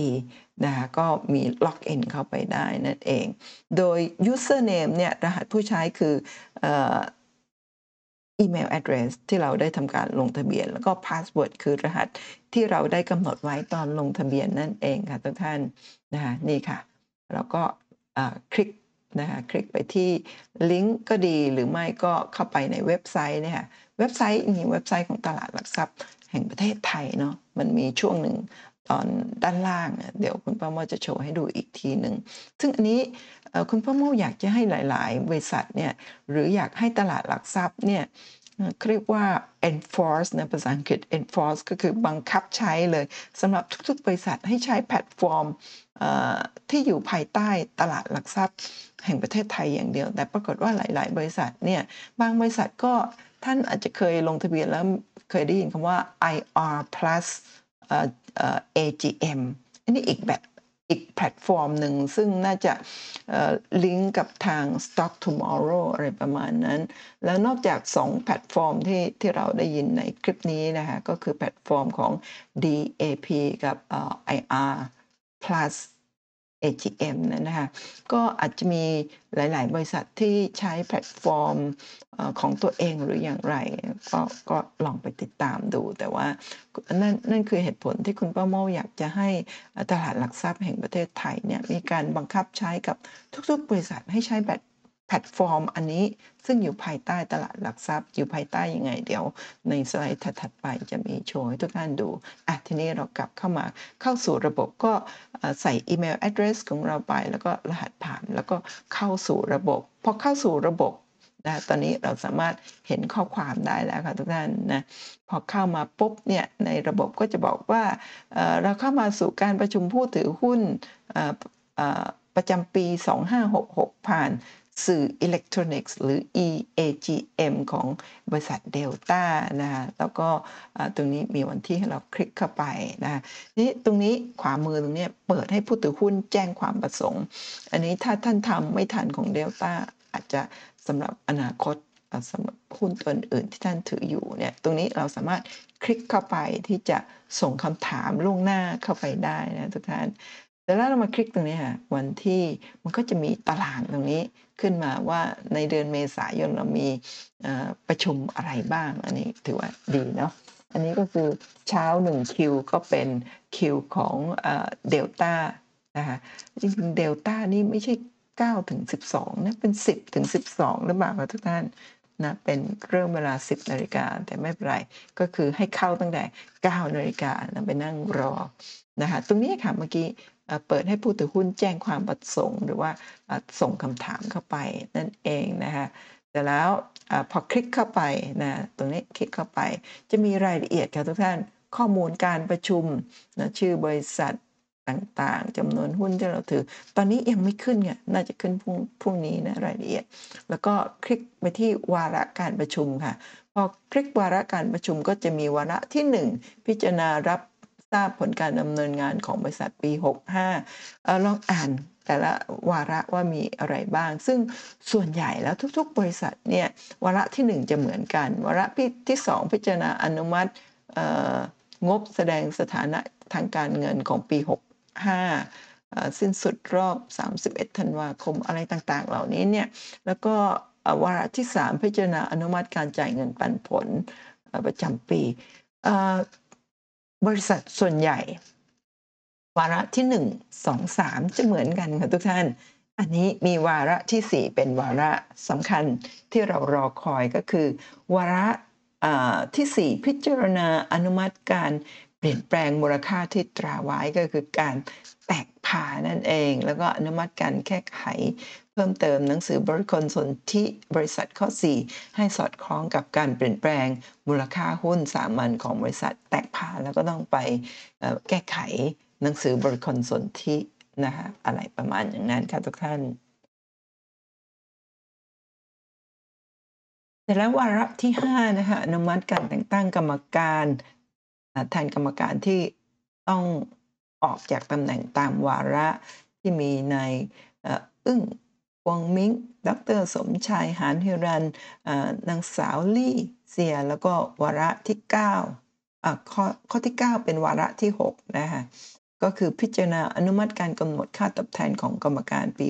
นะคะก็มี login เข้าไปได้นั่นเอง โดย Username เนี่ยรหัสผู้ใช้คือ email address ที่เราได้ทำการลงทะเบียน แล้วก็ password คือรหัสที่เราได้กำหนดไว้ตอนลงทะเบียนนั่นเองค่ะทุกท่านนะคะนี่ค่ะ เราก็ คลิกนะคะคลิกไปที่ลิงก์ก็ดีหรือไม่ก็เข้าไปในเว็บไซต์เนี่ยค่ะเว็บไซต์มีเว็บไซต์ของตลาดหลักทรัพย์แห่งประเทศไทยเนาะมันมีช่วงหนึ่งตอนด้านล่าง เดี๋ยวคุณป้าเมาจะโชว์ให้ดูอีกทีหนึ่งซึ่งอันนี้คุณป้าเมาอยากจะให้หลาย ๆ บริษัทเนี่ยหรืออยากให้ตลาดหลักทรัพย์เนี่ยเรียกว่า enforce นะภาษาอังกฤษ enforce ก็คือบังคับใช้เลยสำหรับทุก ๆ บริษัทให้ใช้แพลตฟอร์ม ที่อยู่ภายใต้ตลาดหลักทรัพย์แห่งประเทศไทยอย่างเดียว แต่ปรากฏว่าหลาย ๆ บริษัทเนี่ยบางบริษัทก็ท่านอาจจะเคยลงทะเบียนแล้วเคยได้ยินคำว่า IR Plus AGM อันนี้อีกแบบอีกแพลตฟอร์มหนึ่งซึ่งน่าจะลิงก์กับทาง Stock Tomorrow อะไรประมาณนั้น แล้วนอกจาก 2 แพลตฟอร์มที่ที่เราได้ยินในคลิปนี้นะคะก็คือแพลตฟอร์มของ DAP กับ IR Plus AGM นั้นนะคะก็อาจจะมีหลาย ๆ บริษัทที่ใช้แพลตฟอร์มของตัวเองหรืออย่างไรก็ก็ลองไปติดตามดู แต่ว่านั่นนั่นคือเหตุผลที่คุณป้าเมาอยากจะให้ตลาดหลักทรัพย์แห่งประเทศไทยเนี่ยมีการบังคับใช้กับทุก ๆ บริษัทให้ใช้แพลต แพลตฟอร์มอันนี้ซึ่งอยู่ภายใต้ตลาดหลักทรัพย์ อยู่ภายใต้ยังไง เดี๋ยวในสไลด์ถัดๆไปจะมีโชว์ให้ทุกท่านดูอะทีนี้เรากลับเข้ามาเข้าสู่ระบบก็ใส่อีเมลแอดเดรสของเราไป แล้วก็รหัสผ่านแล้วก็เข้าสู่ระบบพอเข้าสู่ระบบนะตอนนี้เราสามารถเห็นข้อความได้แล้วค่ะทุกท่านนะพอเข้ามาปุ๊บเนี่ยในระบบก็จะบอกว่าเเราเข้ามาสู่การประชุมผู้ถือหุ้นประจำปี 2566 ผ่าน สื่ออิเล็กทรอนิกส์หรือ EAGM ของบริษัท Delta นะคะแล้วก็ตรงนี้มีวันที่ให้เราคลิกเข้าไปนะคะนี้ตรงนี้ขวามือตรงนี้เปิดให้ผู้ถือหุ้นแจ้งความประสงค์ อันนี้ถ้าท่านทำไม่ทันของ Delta อาจจะสำหรับอนาคตสำหรับหุ้นตัวอื่นที่ท่านถืออยู่เนี่ยตรงนี้เราสามารถคลิกเข้าไปที่จะส่งคำถามล่วงหน้าเข้าไปได้นะทุกท่าน แต่แล้วเรามาคลิกตรงนี้ค่ะวันที่มันก็จะมีตารางตรงนี้ขึ้นมาว่าในเดือนเมษายนเรามีประชุมอะไรบ้าง อันนี้ถือว่าดีเนาะอันนี้ก็คือเช้า1คิวก็เป็นคิวของเอ่อ Delta นะคะจริงๆ Delta นี่ไม่ใช่9ถึง12นะเป็น 10ถึง12 หรือเปล่าคะทุกท่านนะเป็นเริ่มเวลา 10นาฬิกาแต่ไม่เป็นไร ก็คือให้เข้าตั้งแต่9นาฬิกานะไปนั่งรอนะคะตรงนี้ค่ะเมื่อกี้ เปิดให้ผู้ถือหุ้นแจ้งความประสงค์ หรือว่าส่งคำถามเข้าไปนั่นเองนะคะเสร็จแล้วอพอคลิกเข้าไปนะตรงนี้คลิกเข้าไป จะมีรายละเอียดค่ะทุกท่านข้อมูลการประชุมนะชื่อบริษัทต่างๆจำนวนหุ้นที่เราถือ ตอนนี้ยังไม่ขึ้นค่ะน่าจะขึ้นพรุ่งพรุ่งนี้นะรายละเอียด แล้วก็คลิกไปที่วาระการประชุมค่ะ พอคลิกวาระการประชุมก็จะมีวาระที่ 1 พิจารณารับ ทราบผลการดำเนินงานของบริษัทปี 65เออลองอ่านแต่ละวาระว่ามีอะไรบ้าง ซึ่งส่วนใหญ่แล้วทุกๆ บริษัทเนี่ยวาระที่ 1 จะเหมือนกัน วาระที่ 2 พิจารณาอนุมัติงบแสดงสถานะทางการเงินของปี 65 สิ้นสุดรอบ 31 ธันวาคมอะไรต่างๆ เหล่านี้เนี่ยแล้วก็วาระที่ 3 พิจารณาอนุมัติการจ่ายเงินปันผลประจำปี บริษัทส่วนใหญ่ วาระที่1 2 3จะเหมือนกันค่ะทุกท่าน อันนี้มีวาระที่4เป็นวาระสำคัญที่เรารอคอยก็คือ วาระที่4พิจารณาอนุมัติการเปลี่ยนแปลงมูลค่าที่ตราไว้ก็คือการแตกผ่านั่นเอง แล้วก็อนุมัติการแก้ไข พิ่มเติมหนังสือบริคลสนที่บริษัทข้อ 4 ให้สอดคล้องกับการเปลี่ยนแปลงมูลค่าหุ้นสามัญของบริษัทแตกผ่าแล้วก็ต้องไปแก้ไขหนังสือบริคลสนที่นะคะอะไรประมาณอย่างนั้นค่ะทุกท่านแต่แล้ววาระที่5นะคะอนุมัติการแต่งตั้งกรรมการแทนกรรมการที่ต้องออกจากตำแหน่งตามวาระที่มีในอึ้ง วงมิงดรสมชายหานฮิรันนางสาวลี่เสียแล้วก็วาระที่9ข้อข้อที่ 9 เป็นวาระที่6นะคะก็คือพิจารณาอนุมัติการกำหนดค่าตอบแทนของกรรมการปี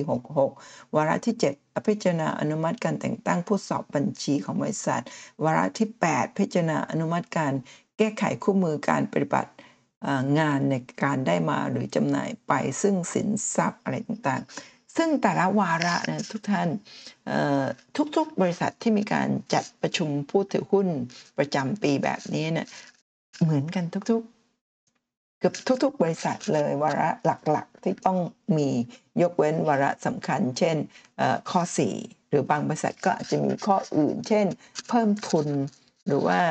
66 วาระที่ 7 พิจารณาอนุมัติการแต่งตั้งผู้สอบบัญชีของบริษัท วาระที่ 8 พิจารณาอนุมัติการแก้ไขคู่มือการปฏิบัติงานในการได้มาหรือจำหน่ายไปซึ่งสินทรัพย์อะไรต่างๆ ซึ่งแต่ละวาระนะทุกท่านทุกๆบริษัทที่มีการจัดประชุมผู้ถือหุ้นประจำปีแบบนี้เนี่ยเหมือนกันทุกๆ เกือบทุก ๆ บริษัทเลยวาระหลักๆ ที่ต้องมียกเว้นวาระสำคัญ เช่นข้อ 4 หรือบางบริษัทก็อาจจะมีข้ออื่น เช่น เพิ่มทุนหรือว่า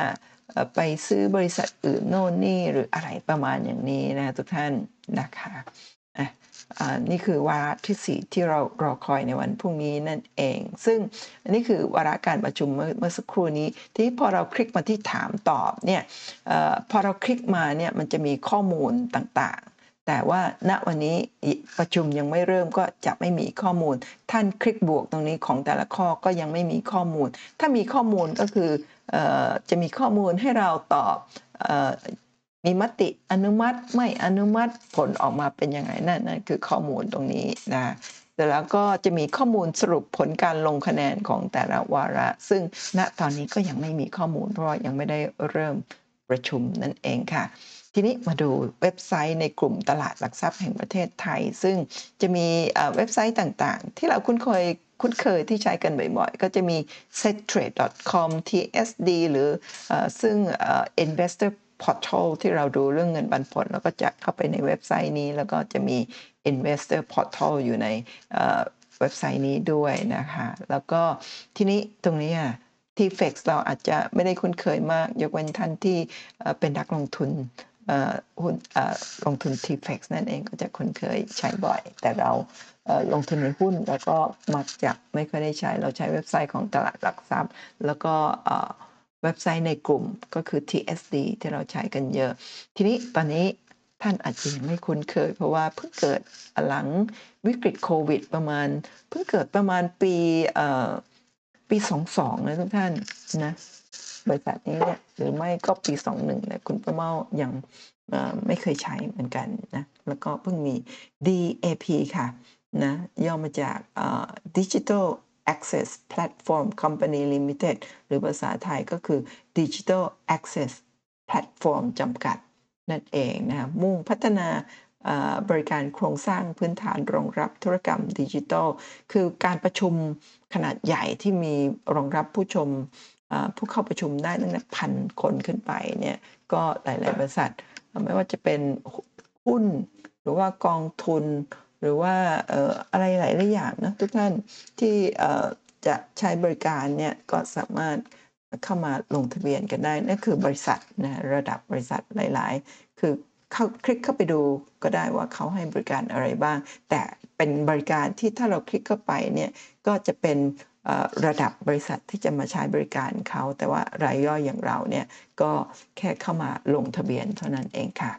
ไปซื้อบริษัทอื่นโน่นนี่หรืออะไรประมาณอย่างนี้นะทุกท่านนะคะ นี่คือวาระที่ 4 ที่เรารอคอยในวันพรุ่งนี้นั่นเอง ซึ่งอันนี้คือวาระการประชุมเมื่อสักครู่นี้ ที่พอเราคลิกมาที่ถามตอบเนี่ยอพอเราคลิกมาเนี่ยมันจะมีข้อมูลต่างๆ แต่ว่าณวันนี้ประชุมยังไม่เริ่มก็จะไม่มีข้อมูล ท่านคลิกบวกตรงนี้ของแต่ละข้อก็ยังไม่มีข้อมูล ถ้ามีข้อมูลก็คือจะมีข้อมูลให้เราตอบ มีมติอนุมัติไม่อนุมัติผลออกมาเป็นยังไงนั่นนั่นคือข้อมูลตรงนี้นะแต่แล้วก็จะมีข้อมูลสรุปผลการลงคะแนนของแต่ละวาระ ซึ่งณตอนนี้ก็ยังไม่มีข้อมูลเพราะยังไม่ได้เริ่มประชุมนั่นเองค่ะ ทีนี้มาดูเว็บไซต์ในกลุ่มตลาดหลักทรัพย์แห่งประเทศไทย ซึ่งจะมีเว็บไซต์ต่างๆ ที่เราคุ้นเคยคุ้นเคยที่ใช้กันบ่อยๆ ก็จะมี settrade.com tsd หรืออซึ่ง investor portal ที่เราดูเรื่องเงินปันผล แล้วก็จะเข้าไปในเว็บไซต์นี้ แล้วก็จะมี investor portal อยู่ในเว็บไซต์นี้ด้วยนะคะ แล้วก็ทีนี้ตรงนี้อะ TFX เราอาจจะไม่ได้คุ้นเคยมาก ยกเว้นท่านที่เป็นนักลงทุนหุ้นลงทุน TFX นั่นเองก็จะคุ้นเคยใช้บ่อย แต่เราลงทุนในหุ้นแล้วก็มักจะไม่ค่อยได้ใช้ เราใช้เว็บไซต์ของตลาดหลักทรัพย์ แล้วก็ เว็บไซต์ในกลุ่มก็คือ TSD ที่เราใช้กันเยอะ ทีนี้ตอนนี้ท่านอาจจะยังไม่คุ้นเคย เพราะว่าเพิ่งเกิดหลังวิกฤตโควิด ประมาณเพิ่งเกิดประมาณปีปี 22 นะทุกท่านนะบริษัทนี้เนี่ยหรือไม่ก็ปี 21เนี่ยคุณประเมายังไม่เคยใช้เหมือนกันนะแล้วก็เพิ่งมี DAP ค่ะนะย่อมาจาก Digital Access Platform Company Limited หรือภาษาไทยก็คือ Digital Access Platform จำกัดนั่นเองนะมุ่งพัฒนาบริการโครงสร้างพื้นฐานรองรับธุรกรรมดิจิทัล คือการประชุมขนาดใหญ่ที่มีรองรับผู้ชมผู้เข้าประชุมได้ตั้งแต่พันคนขึ้นไปเนี่ยก็หลาย ๆ บริษัท ไม่ว่าจะเป็นหุ้นหรือว่ากองทุน หรือว่าอะไรหลายๆอย่างนะทุกท่านที่จะใช้บริการเนี่ยก็สามารถเข้ามาลงทะเบียนกันได้นั่นคือบริษัทนะระดับบริษัทหลาย ๆ คือเข้าคลิกเข้าไปดูก็ได้ว่าเขาให้บริการอะไรบ้าง แต่เป็นบริการที่ถ้าเราคลิกเข้าไปเนี่ยก็จะเป็นระดับบริษัทที่จะมาใช้บริการเขา แต่ว่ารายย่อยอย่างเราเนี่ยก็แค่เข้ามาลงทะเบียนเท่านั้นเองค่ะ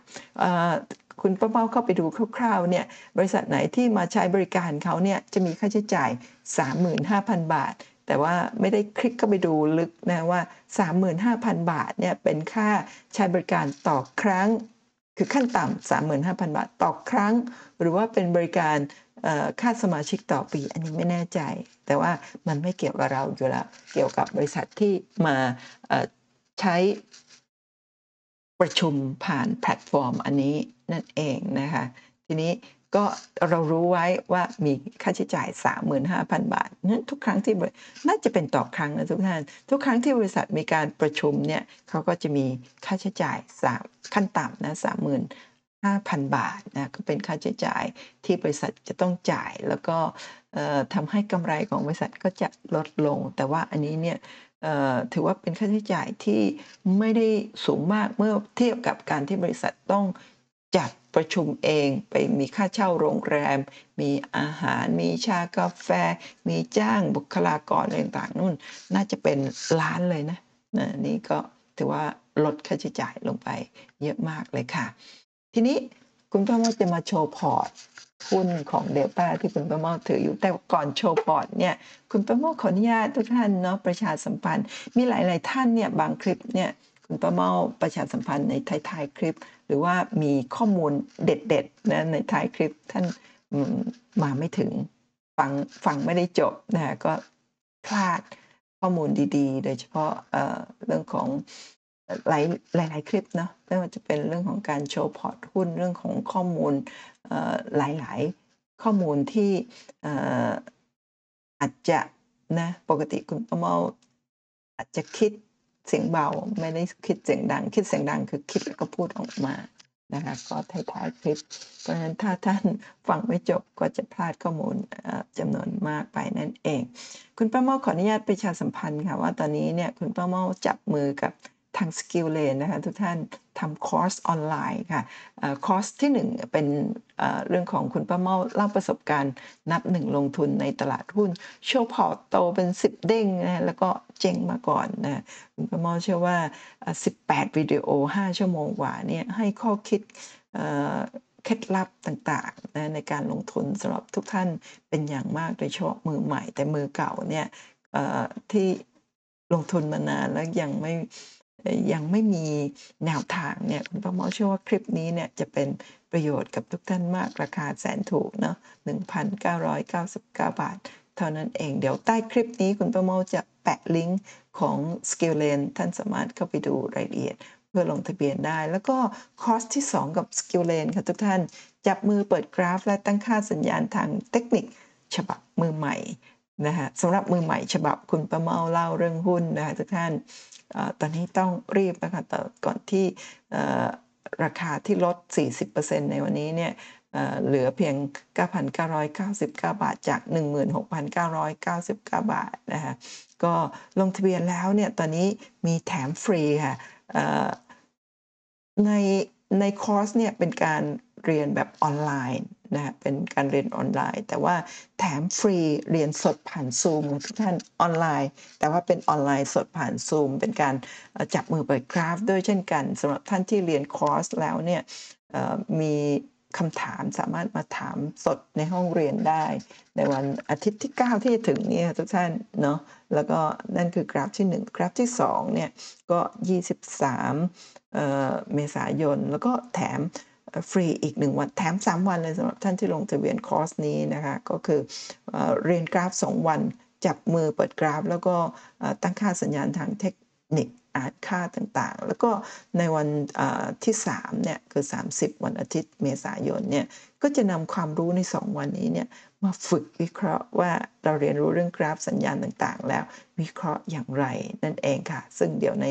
คุณป้าเป้าเข้าไปดูคร่าวๆเนี่ยบริษัทไหนที่มาใช้บริการเขาเนี่ยจะมีค่าใช้จ่าย 35,000 บาท แต่ว่าไม่ได้คลิกเข้าไปดูลึกนะว่า 35,000 บาทเนี่ยเป็นค่าใช้บริการต่อครั้ง คือขั้นต่ำ35,000 บาทต่อครั้ง หรือว่าเป็นบริการค่าสมาชิกต่อปีอันนี้ไม่แน่ใจ แต่ว่ามันไม่เกี่ยวกับเราอยู่แล้วเกี่ยวกับบริษัทที่มาใช้ ประชุมผ่านแพลตฟอร์มอันนี้นั่นเองนะคะทีนี้ก็เรารู้ไว้ว่ามีค่าใช้จ่าย 35,000 บาทนั้นทุกครั้งที่น่าจะเป็นต่อครั้งนะทุกท่าน ทุกครั้งที่บริษัทมีการประชุมเนี่ยเขาก็จะมีค่าใช้จ่าย 3 ขั้นต่ำนะ35,000 บาทนะก็เป็นค่าใช้จ่ายที่บริษัทจะต้องจ่าย แล้วก็ทำให้กำไรของบริษัทก็จะลดลง แต่ว่าอันนี้เนี่ย ถือว่าเป็นค่าใช้จ่ายที่ไม่ได้สูงมากเมื่อเทียบกับการที่บริษัทต้องจัดประชุมเองไปมีค่าเช่าโรงแรม มีอาหาร มีชากาแฟ มีจ้างบุคลากรอะไรต่างๆนู่น น่าจะเป็นล้านเลยนะนะนี่ก็ถือว่าลดค่าใช้จ่ายลงไปเยอะมากเลยค่ะ ทีนี้คุณป้าเมาจะมาโชว์พอร์ต หุ้นของเดลต้าที่คุณป้าเมาถืออยู่แต่ก่อนโชว์พอร์ตเนี่ยคุณป้าเมาขออนุญาตทุกท่านเนาะประชาสัมพันธ์ มีหลาย ๆ ท่านเนี่ยบางคลิปเนี่ยคุณป้าเมาประชาสัมพันธ์ในท้ายๆคลิป หรือว่ามีข้อมูลเด็ดๆนะในท้ายคลิปท่านมาไม่ถึงฟังฟังไม่ได้จบนะก็พลาดข้อมูลดีๆ โดยเฉพาะเเรื่องของ หลายหลาย ๆ คลิปเนาะไม่ว่าจะเป็นเรื่องของการโชว์พอร์ตหุ้นเรื่องของข้อมูลหลาย ๆ ข้อมูลที่อาจจะนะปกติคุณป้าเมาอาจจะคิดเสียงเบาไม่ได้คิดเสียงดัง คิดเสียงดังคือคิดแล้วก็พูดออกมานะคะก็ท้ายๆคลิป เพราะฉะนั้นถ้าท่านฟังไม่จบก็จะพลาดข้อมูลจำนวนมากไปนั่นเอง คุณป้าเมาขออนุญาตประชาสัมพันธ์ค่ะว่าตอนนี้เนี่ยคุณป้าเมาจับมือกับ ทาง SkillLane นะคะทุกท่านทำคอร์สออนไลน์ค่ะคอร์สที่ 1 เป็นเรื่องของคุณป้าเมาเล่าประสบการณ์นับหนึ่งลงทุนในตลาดหุ้นโชว์พอร์ตโตเป็น 10 เด้งนะแล้วก็เจ๊งมาก่อนนะคุณป้าเมาเชื่อว่า 18 วิดีโอ 5 ชั่วโมงกว่าเนี่ยให้ข้อคิดเคล็ดลับต่างๆนะในการลงทุนสำหรับทุกท่านเป็นอย่างมากโดยเฉพาะมือใหม่แต่มือเก่าเนี่ยที่ลงทุนมานานแล้วยังไม่ ยังไม่มีแนวทางเนี่ยคุณป้าหมอเชื่อว่าคลิปนี้เนี่ยจะเป็นประโยชน์กับทุกท่านมากราคาแสนถูกเนาะ1,999 บาท เท่านั้นเองเดี๋ยวใต้คลิปนี้คุณป้าหมอจะแปะลิงก์ของ Skill Lane ท่านสามารถเข้าไปดูรายละเอียดเพื่อลงทะเบียนได้ แล้วก็คอร์สที่ 2 กับ Skill Lane ค่ะทุกท่าน จับมือเปิดกราฟ และตั้งค่าสัญญาณทางเทคนิคฉบับมือใหม่นะฮะสำหรับมือใหม่ฉบับคุณประเมาเล่าเรื่องหุ้นนะคะทุกท่าน ตอนนี้ต้องรีบนะคะต่ก่อนที่ราคาที่ลด 40%ในวันนี้เนี่ยเหลือเพียง 9,999 บาท จาก 16,999 บาทนะคะก็ลงทะเบียนแล้วเนี่ยตอนนี้มีแถมฟรีค่ะในในคอร์สเนี่ยเป็นการเรียนแบบออนไลน์ นะเป็นการเรียนออนไลน์ แต่ว่าแถมฟรีเรียนสดผ่านซูมทุกท่านออนไลน์ แต่ว่าเป็นออนไลน์สดผ่านซูมเป็นการจับมือเปิดกราฟ ด้วยเช่นกันสำหรับท่านที่เรียนคอร์สแล้วเนี่ยมีคำถามสามารถมาถามสดในห้องเรียนได้ ในวันอาทิตย์ที่ 9 ที่จะถึงนี้ทุกท่านเนาะแล้วก็นั่นคือกราฟที่ 1 กราฟที่2เนี่ยก็ 23เมษายน แล้วก็แถม ฟรีอีก 1 วันแถม 3 วันเลยสำหรับท่านที่ลงทะเบียนคอร์สนี้นะคะก็คือเรียนกราฟ 2 วัน จับมือเปิดกราฟ แล้วก็ตั้งค่าสัญญาณทางเทคนิคอ่านค่าต่างๆ แล้วก็ในวันที่3เนี่ยคือ 30 วันอาทิตย์เมษายนเนี่ยก็จะนำความรู้ใน 2 วันนี้เนี่ยมาฝึกวิเคราะห์ว่าเราเรียนรู้เรื่องกราฟสัญญาณต่างๆ แล้ววิเคราะห์อย่างไรนั่นเองค่ะ ซึ่งเดี๋ยวใน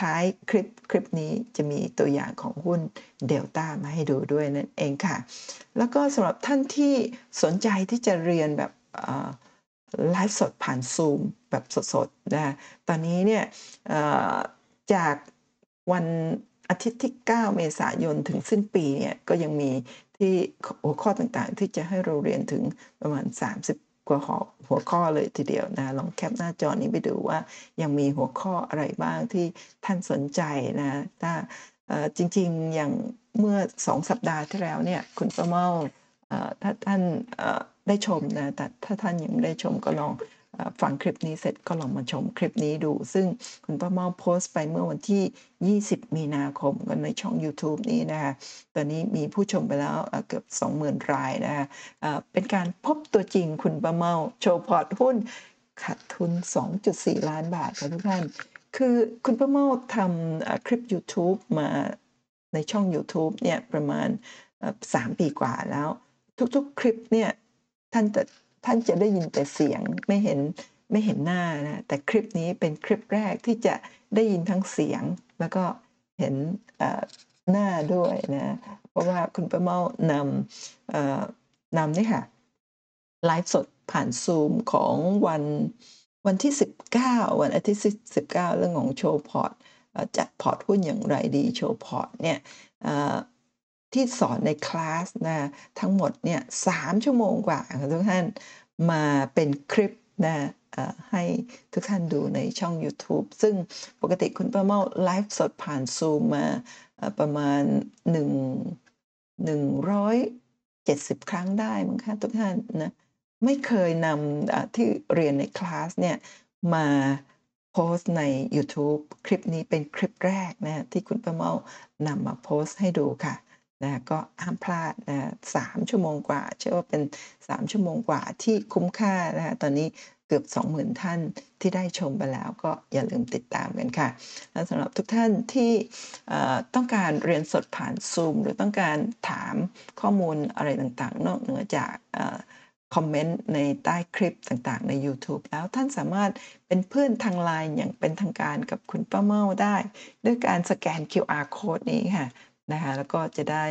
ท้ายคลิปคลิปนี้จะมีตัวอย่างของหุ้นเดลต้ามาให้ดูด้วยนั่นเองค่ะ แล้วก็สำหรับท่านที่สนใจที่จะเรียนแบบไลฟ์สดผ่านซูมแบบสดๆนะตอนนี้เนี่ยจากวันอาทิตย์ที่ 9 เมษายนถึงสิ้นปีเนี่ยก็ยังมีที่หัวข้อต่างๆ ที่จะให้เราเรียนถึงประมาณ 30 กว่าหัวข้อเลยทีเดียวนะลองแคปหน้าจอนี้ไปดูว่ายังมีหัวข้ออะไรบ้างที่ท่านสนใจนะถ้าจริงๆอย่างเมื่อสองสัปดาห์ที่แล้วเนี่ยคุณประเมาถ้าท่านได้ชมนะแต่ถ้าท่านยังไม่ได้ชมก็ลอง ฟังคลิปนี้เสร็จก็ลองมาชมคลิปนี้ดู ซึ่งคุณป้าเมาโพสต์ไปเมื่อวันที่ 20 มีนาคมกันในช่อง YouTube นี้นะคะตอนนี้มีผู้ชมไปแล้วเกือบ 20,000 รายนะคะเป็นการพบตัวจริงคุณป้าเมาโชว์พอร์ตหุ้นขาดทุน 2.4 ล้านบาทค่ะทุกท่าน คือคุณป้าเมาทำคลิป YouTube มาในช่อง YouTube เนี่ยประมาณเอ่อสามปีกว่าแล้ว ทุกๆ คลิปเนี่ยท่านจะ ท่านจะได้ยินแต่เสียงไม่เห็นไม่เห็นหน้านะแต่คลิปนี้เป็นคลิปแรกที่จะได้ยินทั้งเสียง แล้วก็เห็นหน้าด้วยนะเพราะว่าคุณป้าเมานำนำนี่ค่ะไลฟ์สดผ่านซูมของวันวันที่ 19 วันอาทิตย์19 เรื่องของโชว์พอร์ตจัดพอร์ตหุ้นอย่างไรดีโชว์พอร์ตเนี่ย ที่สอนในคลาสนะทั้งหมดเนี่ยสามชั่วโมงกว่าค่ะทุกท่านมาเป็นคลิปนะให้ทุกท่านดูในช่อง YouTube ซึ่งปกติคุณป้าเมาไลฟ์สดผ่านซูมมาประมาณหนึ่งหนึ่งร้อยเจ็ดสิบครั้งได้มั้งคะทุกท่านนะไม่เคยนำที่เรียนในคลาสเนี่ยมาโพสใน YouTube คลิปนี้เป็นคลิปแรกนะที่คุณป้าเมานำมาโพสให้ดูค่ะ นะก็ห้ามพลาดนะสามชั่วโมงกว่า เชื่อว่าเป็น 3 ชั่วโมงกว่าที่คุ้มค่านะคะตอนนี้เกือบ 20,000 ท่านที่ได้ชมไปแล้วก็อย่าลืมติดตามกันค่ะ และสำหรับทุกท่านที่ต้องการเรียนสดผ่านซูมหรือต้องการถามข้อมูลอะไรต่างๆ นอกเหนือจากอคอมเมนต์ในใต้คลิปต่างๆ ใน YouTube แล้วท่านสามารถเป็นเพื่อนทางไลน์อย่างเป็นทางการกับคุณป้าเมาได้ ด้วยการสแกน QR code นี้ค่ะ นะคะแล้วก็จะได้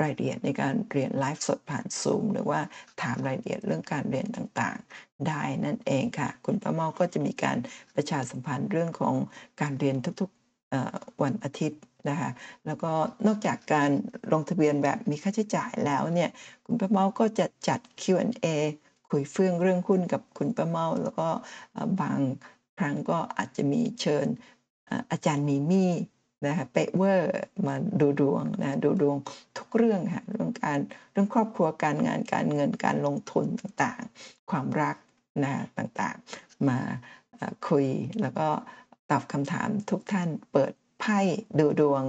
รายละเอียดในการเรียนไลฟ์สดผ่านซูมหรือว่าถามรายละเอียดเรื่องการเรียนต่างๆ ได้นั่นเองค่ะ คุณป้าเมาก็จะมีการประชาสัมพันธ์เรื่องของการเรียนทุกๆวันอาทิตย์นะคะแล้วก็นอกจากการลงทะเบียนแบบมีค่าใช้จ่ายแล้วเนี่ยคุณป้าเมาก็จะจัด Q&A คุยเฟื่องเรื่องหุ้นกับคุณป้าเมาแล้วก็บางครั้งก็อาจจะมีเชิญเอ่ออาจารย์มีมี่ นะคะเปะเวอร์มาดูดวงนะดูดวงทุกเรื่องค่ะเรื่องการเรื่องครอบครัวการงานการเงินการลงทุนต่างๆ ความรักนะต่างๆ มาคุยแล้วก็ตอบคำถามทุกท่านเปิด ไพ่ดูดวง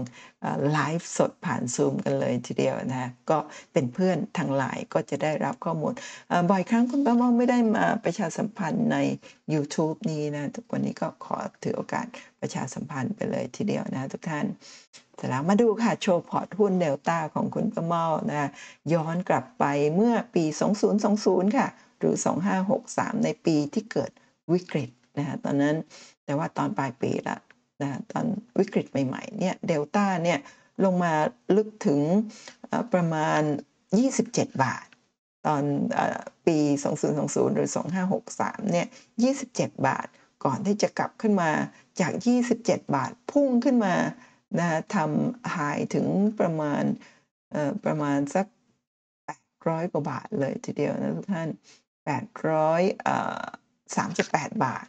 ไลฟ์สดผ่านซูมกันเลยทีเดียวนะคะก็เป็นเพื่อนทางไลน์ก็จะได้รับข้อมูลบ่อยครั้งคุณป้าเมาไม่ได้มาประชาสัมพันธ์ใน YouTube นี้นะทุกวันนี้ก็ขอถือโอกาสประชาสัมพันธ์ไปเลยทีเดียวนะทุกท่านเสร็จแล้วมาดูค่ะโชว์พอร์ตหุ้นเดลต้าของคุณประเมานะย้อนกลับไปเมื่อปี 2020 ค่ะ หรือ 2563 ในปีที่เกิดวิกฤตนะคะตอนนั้นแต่ว่าตอนปลายปีละ นะตอนวิกฤตใหม่ๆเนี่ยเดลต้าเนี่ยลงมาลึกถึงประมาณ 27 บาท ตอนเออปี 2020 หรือ 2563 เนี่ย 27 บาทก่อนที่จะกลับขึ้นมาจาก 27 บาทพุ่งขึ้นมานะทำหายถึงประมาณประมาณสัก 800 กว่าบาทเลยทีเดียวนะทุกท่าน 838 บาท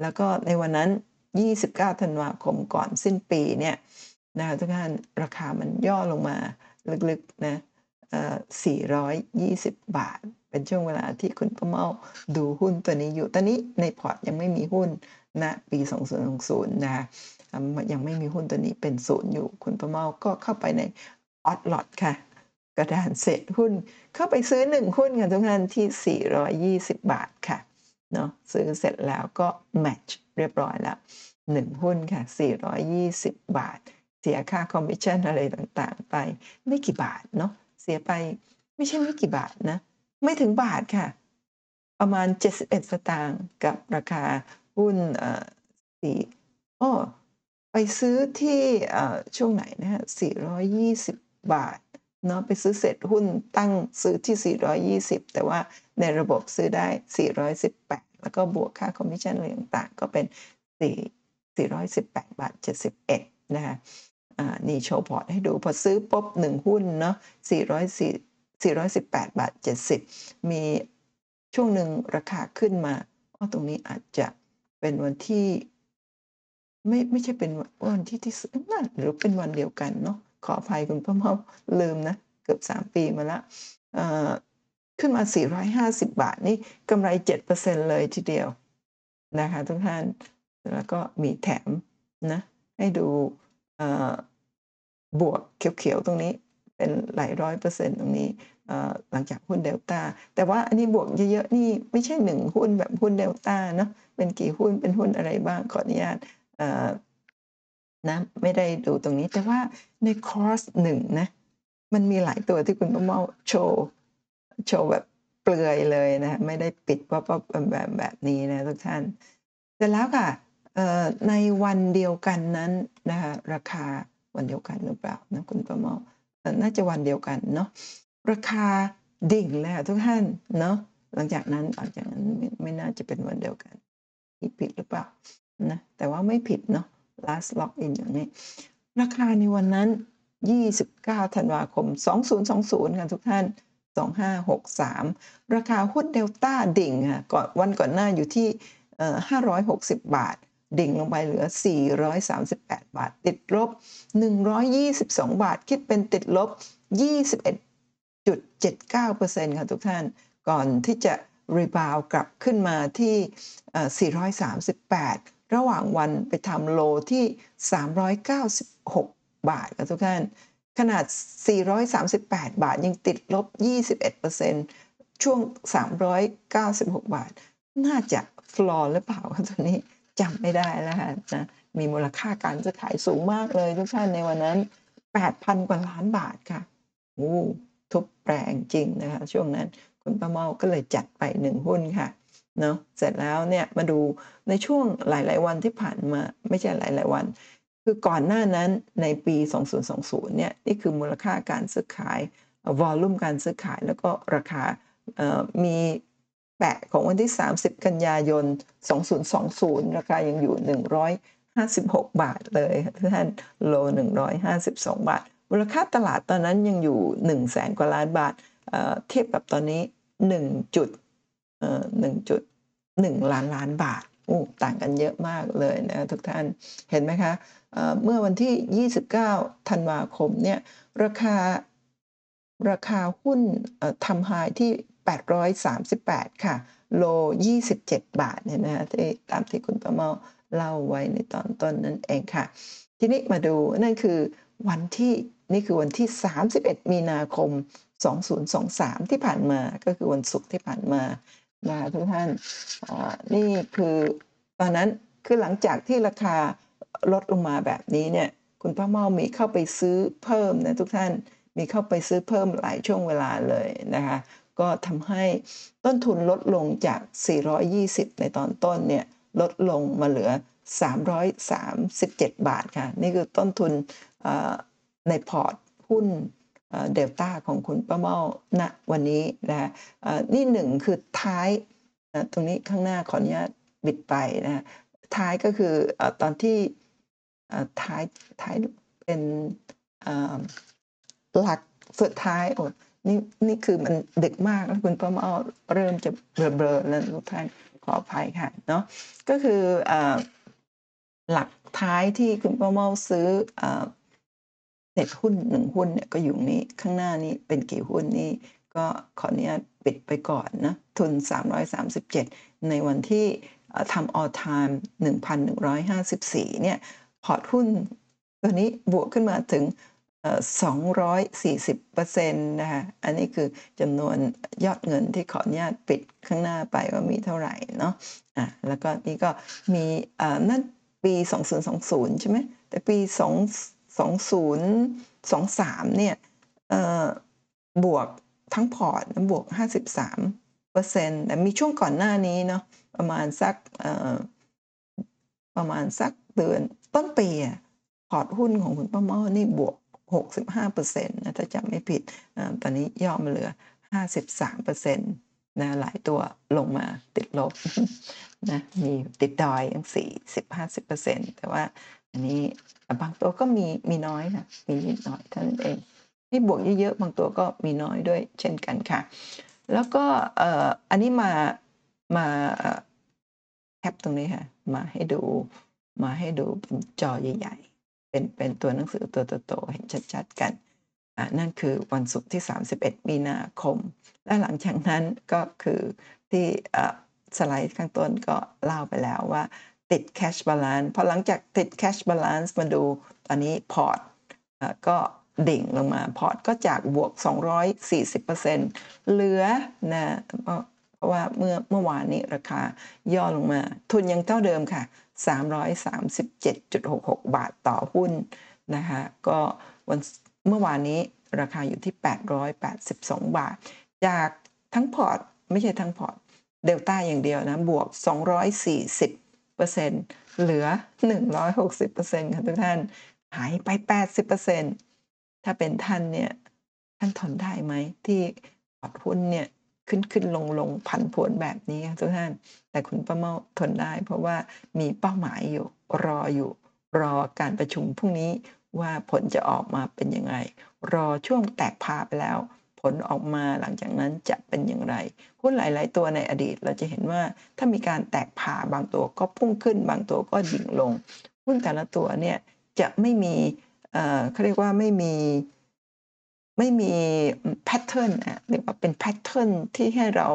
แล้วก็ในวันนั้น 29 ธันวาคมก่อนสิ้นปีเนี่ยนะคะทุกท่านราคามันย่อลงมาลึกๆนะเอ่อ420 บาท เป็นช่วงเวลาที่คุณป้าเมาดูหุ้นตัวนี้อยู่ ตอนนี้ในพอร์ตยังไม่มีหุ้นณปี 2060 นะคะยังไม่มีหุ้นตัวนี้เป็นศูนย์อยู่ คุณป้าเมาก็เข้าไปใน odd lot ค่ะ กระดานเศษหุ้นเข้าไปซื้อ1หุ้นค่ะทุกท่านที่ 420 บาทค่ะ เนาะซื้อเสร็จแล้วก็ match เรียบร้อยแล้ว 1 หุ้นค่ะ 420 บาท เสียค่าคอมมิชชั่นอะไรต่างๆ ไปไม่กี่บาทเนาะเสียไปไม่ใช่ไม่กี่บาทนะ ไม่ถึงบาทค่ะ ประมาณ 71 สตางค์กับราคาหุ้นเอ่อสี่อ้ไปซื้อที่เอ่อช่วงไหนนะฮะ420 บาท เนาะไปซื้อเสร็จหุ้นตั้งซื้อที่ 420 แต่ว่าในระบบซื้อได้ 418 แล้วก็บวกค่าคอมมิชชั่นอะไรต่างๆ ก็เป็น 4 418 บาท 71 นะคะอ่านี่โชว์พอร์ตให้ดูพอซื้อปุ๊บ1 หุ้นเนาะ404 418 บาท 70 มีช่วงหนึ่งราคาขึ้นมาอ้อตรงนี้อาจจะเป็นวันที่ ไม่ไม่ใช่เป็นวันที่ที่ซื้อนั่นหรือเป็นวันเดียวกันเนาะ ขออภัยคุณพ่อเมาลืมนะเกือบ 3 ปีมาล้วเอ่อขึ้นมา 450 บาทนี่กำไร 7%เลยทีเดียวนะคะทุกท่าน แล้วก็มีแถมนะให้ดูบวกเขียวๆตรงนี้เป็นหลายร้อยเปอร์เซ็นต์ตรงนี้หลังจากหุ้นเดลต้าแต่ว่าอันนี้บวกเยอะๆนี่ไม่ใช่1หุ้นแบบหุ้นเดลต้าเนาะเป็นกี่หุ้นเป็นหุ้นอะไรบ้างขออนุญาต นะไม่ได้ดูตรงนี้ แต่ว่าในคอร์ส1นะ มันมีหลายตัวที่คุณป้าเมาโชว์โชว์แบบเปลือยเลยนะไม่ได้ปิดวับๆแบมๆแบบนี้นะทุกท่านเสร็จแล้วค่ะในวันเดียวกันนั้นนะคะราคาวันเดียวกันหรือเปล่านะคุณป้าเมาเอ่อน่าจะวันเดียวกันเนาะราคาดิ่งเลยค่ะทุกท่านเนาะหลังจากนั้นหลังจากนั้นไม่ไม่น่าจะเป็นวันเดียวกันผิดหรือเปล่านะแต่ว่าไม่ผิดเนาะ last lock in อย่างนี้ ราคาในวันนั้น 29 ธันวาคม 2020ค่ะทุกท่าน 2563 ราคาหุ้นเดลต้าดิ่งค่ะก่อนวันก่อนหน้าอยู่ที่เอ่อ560 บาท ดิ่งลงไปเหลือ 438 บาท ติดลบ 122 บาท คิดเป็นติดลบ 21.79%ค่ะทุกท่าน ก่อนที่จะรีบาวกลับขึ้นมาที่เอ่อ438 ระหว่างวันไปทำโลที่ 396 บาทค่ะทุกท่าน ขนาด 438 บาทยังติดลบ 21%ช่วง 396 บาท น่าจะฟลอร์หรือเปล่าคะตัวนี้จำไม่ได้แล้วค่ะนะมีมูลค่าการซื้อขายสูงมากเลยทุกท่านในวันนั้น 8,000 กว่าล้านบาทค่ะโอ้ทุบแปรงจริงนะคะช่วงนั้นคุณป้าเมาก็เลยจัดไป1หุ้นค่ะ เนาะเสร็จแล้วเนี่ยมาดูในช่วงหลาย ๆ วันที่ผ่านมาไม่ใช่หลาย ๆ วัน คือก่อนหน้านั้นในปี 2020 เนี่ยนี่คือมูลค่าการซื้อขายวอลลุ่มการซื้อขายแล้วก็ราคามีแปะของวันที่ 30 กันยายน 2020 ราคายังอยู่ 156 บาทเลยท่านโล 152 บาท มูลค่าตลาดตอนนั้นยังอยู่ 100,000กว่าล้านบาทเอ่อเทียบกับตอนนี้ 1จุดเอ่อ1.1ล้านล้านบาทโอ้ต่างกันเยอะมากเลยนะทุกท่านเห็นไหมคะเอ่อเมื่อวันที่ 29 ธันวาคมเนี่ยราคาราคาหุ้นเอ่อทำ high ที่ 838 ค่ะ โล 27 บาทเนี่ยนะคะที่ตามที่คุณป้าเมาเล่าไว้ในตอนต้นนั่นเองค่ะ ทีนี้มาดูนั่นคือวันที่นี่คือวันที่ 31 มีนาคม 2023 ที่ผ่านมาก็คือวันศุกร์ที่ผ่านมา นะคะทุกท่านนี่คือตอนนั้นคือหลังจากที่ราคาลดลงมาแบบนี้เนี่ยคุณป้าเมามีเข้าไปซื้อเพิ่มนะทุกท่านมีเข้าไปซื้อเพิ่มหลายช่วงเวลาเลยนะคะก็ทำให้ต้นทุนลดลงจาก 420 ในตอนต้นเนี่ยลดลงมาเหลือ 337 บาทค่ะ นี่คือต้นทุนในพอร์ตหุ้น เดลต้าของคุณป้าเม้าณวันนี้นะคะเอ่อนี่1คือท้ายตรงนี้ข้างหน้าขออนุญาตบิดไปนะคะท้ายก็คือตอนที่ท้ายท้ายเป็นหลักสุดท้ายอ้นี่นี่คือมันดึกมากแล้วคุณป้าเม้าเริ่มจะเบลอๆแล้วทุกท่านขออภัยค่ะเนาะก็คือเอ่อหลักท้ายที่คุณป้าเม้าซื้อ เอ่อเน็ตหุ้น1หุ้นเนี่ยก็อยู่นี้ข้างหน้านี้เป็นกี่หุ้นนี่ก็ขออนุญาตปิดไปก่อนนะ ทุน 337 ในวันที่เอ่อทำ all time 1,154 เนี่ยพอร์ตหุ้นตัวนี้บวกขึ้นมาถึงเอ่อ240%นะคะอันนี้คือจำนวนยอดเงินที่ขออนุญาตปิดข้างหน้าไปว่ามีเท่าไหร่เนาะอ่าแล้วก็นี่ก็มีอ่อนั่นปี 2020 ใช่ไหมแต่ปี2 2023 เนี่ยเอ่อบวกทั้งพอร์ตบวก 53%แต่มีช่วงก่อนหน้านี้เนาะประมาณสักประมาณสักเดือนต้นปีอะพอร์ตหุ้นของคุณป้าเม้านี่บวก 65%นะถ้าจำไม่ผิดอตอนนี้ย่อมาเหลือ 53%นะหลายตัวลงมาติดลบนะมีติดดอยตั้ง40-50%แต่ว่าอันนี้ อ่บางตัวก็มีมีน้อยค่ะมีนิดหน่อยเท่านั้นเองที่บวกเยอะๆบางตัวก็มีน้อยด้วยเช่นกันค่ะ แล้วก็อันนี้มามาแคปตรงนี้ค่ะมาให้ดูมาให้ดูเป็นจอใหญ่ ๆ เป็นเป็นตัวหนังสือตัวโตๆเห็นชัดๆกันอ่านั่นคือวันศุกร์ที่ 31 มีนาคม และหลังจากนั้นก็คือที่สไลด์ข้างต้นก็เล่าไปแล้วว่า ติด cash balance พอหลังจากติด cash balance มาดูตอนนี้พอร์ตก็ดิ่งลงมาพอร์ตก็จากบวก 240%เหลือนะเพราะเพราะว่าเมื่อเมื่อวานนี้ราคาย่อลงมา ทุนยังเท่าเดิมค่ะ 337.66 บาทต่อหุ้นนะคะก็วันเมื่อวานนี้ราคาอยู่ที่ 882 บาท จากทั้งพอร์ต ไม่ใช่ทั้งพอร์ตเดลต้าอย่างเดียวนะ บวก 240 เปอร์เซ็นต์เหลือ 160เปอร์เซ็นต์ค่ะทุกท่าน หายไป 80เปอร์เซ็นต์ถ้าเป็นท่านเนี่ย ท่านทนได้ไหมที่พอร์ตหุ้นเนี่ยขึ้นขึ้นลงลงผันผวนแบบนี้ค่ะทุกท่าน แต่คุณป้าเมาทนได้ เพราะว่ามีเป้าหมายอยู่รออยู่ รอการประชุมพรุ่งนี้ว่าผลจะออกมาเป็นยังไง รอช่วงแตกพาร์ไปแล้ว ผลออกมาหลังจากนั้นจะเป็นอย่างไร หุ้นหลาย ๆ ตัวในอดีตเราจะเห็นว่าถ้ามีการแตกพาร์บางตัวก็พุ่งขึ้น บางตัวก็ดิ่งลง หุ้นแต่ละตัวเนี่ยจะไม่มีเอ่อเขาเรียกว่าไม่มีไม่มี pattern อะเรียกว่าเป็น pattern ที่ให้เรา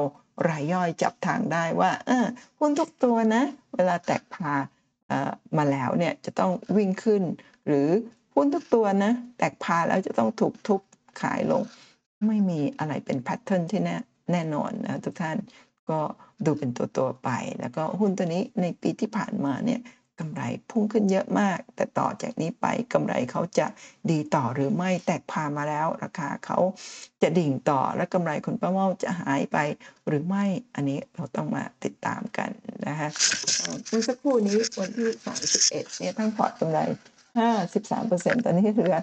รายย่อยจับทางได้ว่าเออหุ้นทุกตัวนะ เวลาแตกพาเอ่อมาแล้วเนี่ยจะต้องวิ่งขึ้น หรือหุ้นทุกตัวนะ แตกพาแล้วจะต้องถูกทุบขายลง ไม่มีอะไรเป็นแพทเทิร์นที่แน่แน่นอนนะทุกท่านก็ดูเป็นตัวตัวไป แล้วก็หุ้นตัวนี้ในปีที่ผ่านมาเนี่ยกำไรพุ่งขึ้นเยอะมาก แต่ต่อจากนี้ไปกำไรเขาจะดีต่อหรือไม่แตกพามาแล้ว ราคาเขาจะดิ่งต่อและกำไรคุณป้าเมาจะหายไปหรือไม่อันนี้เราต้องมาติดตามกันนะคะเมื่อสักครู่นี้วันที่ 31เนี่ยทั้งพอร์ตกำไร 53%ตอนนี้เหลือ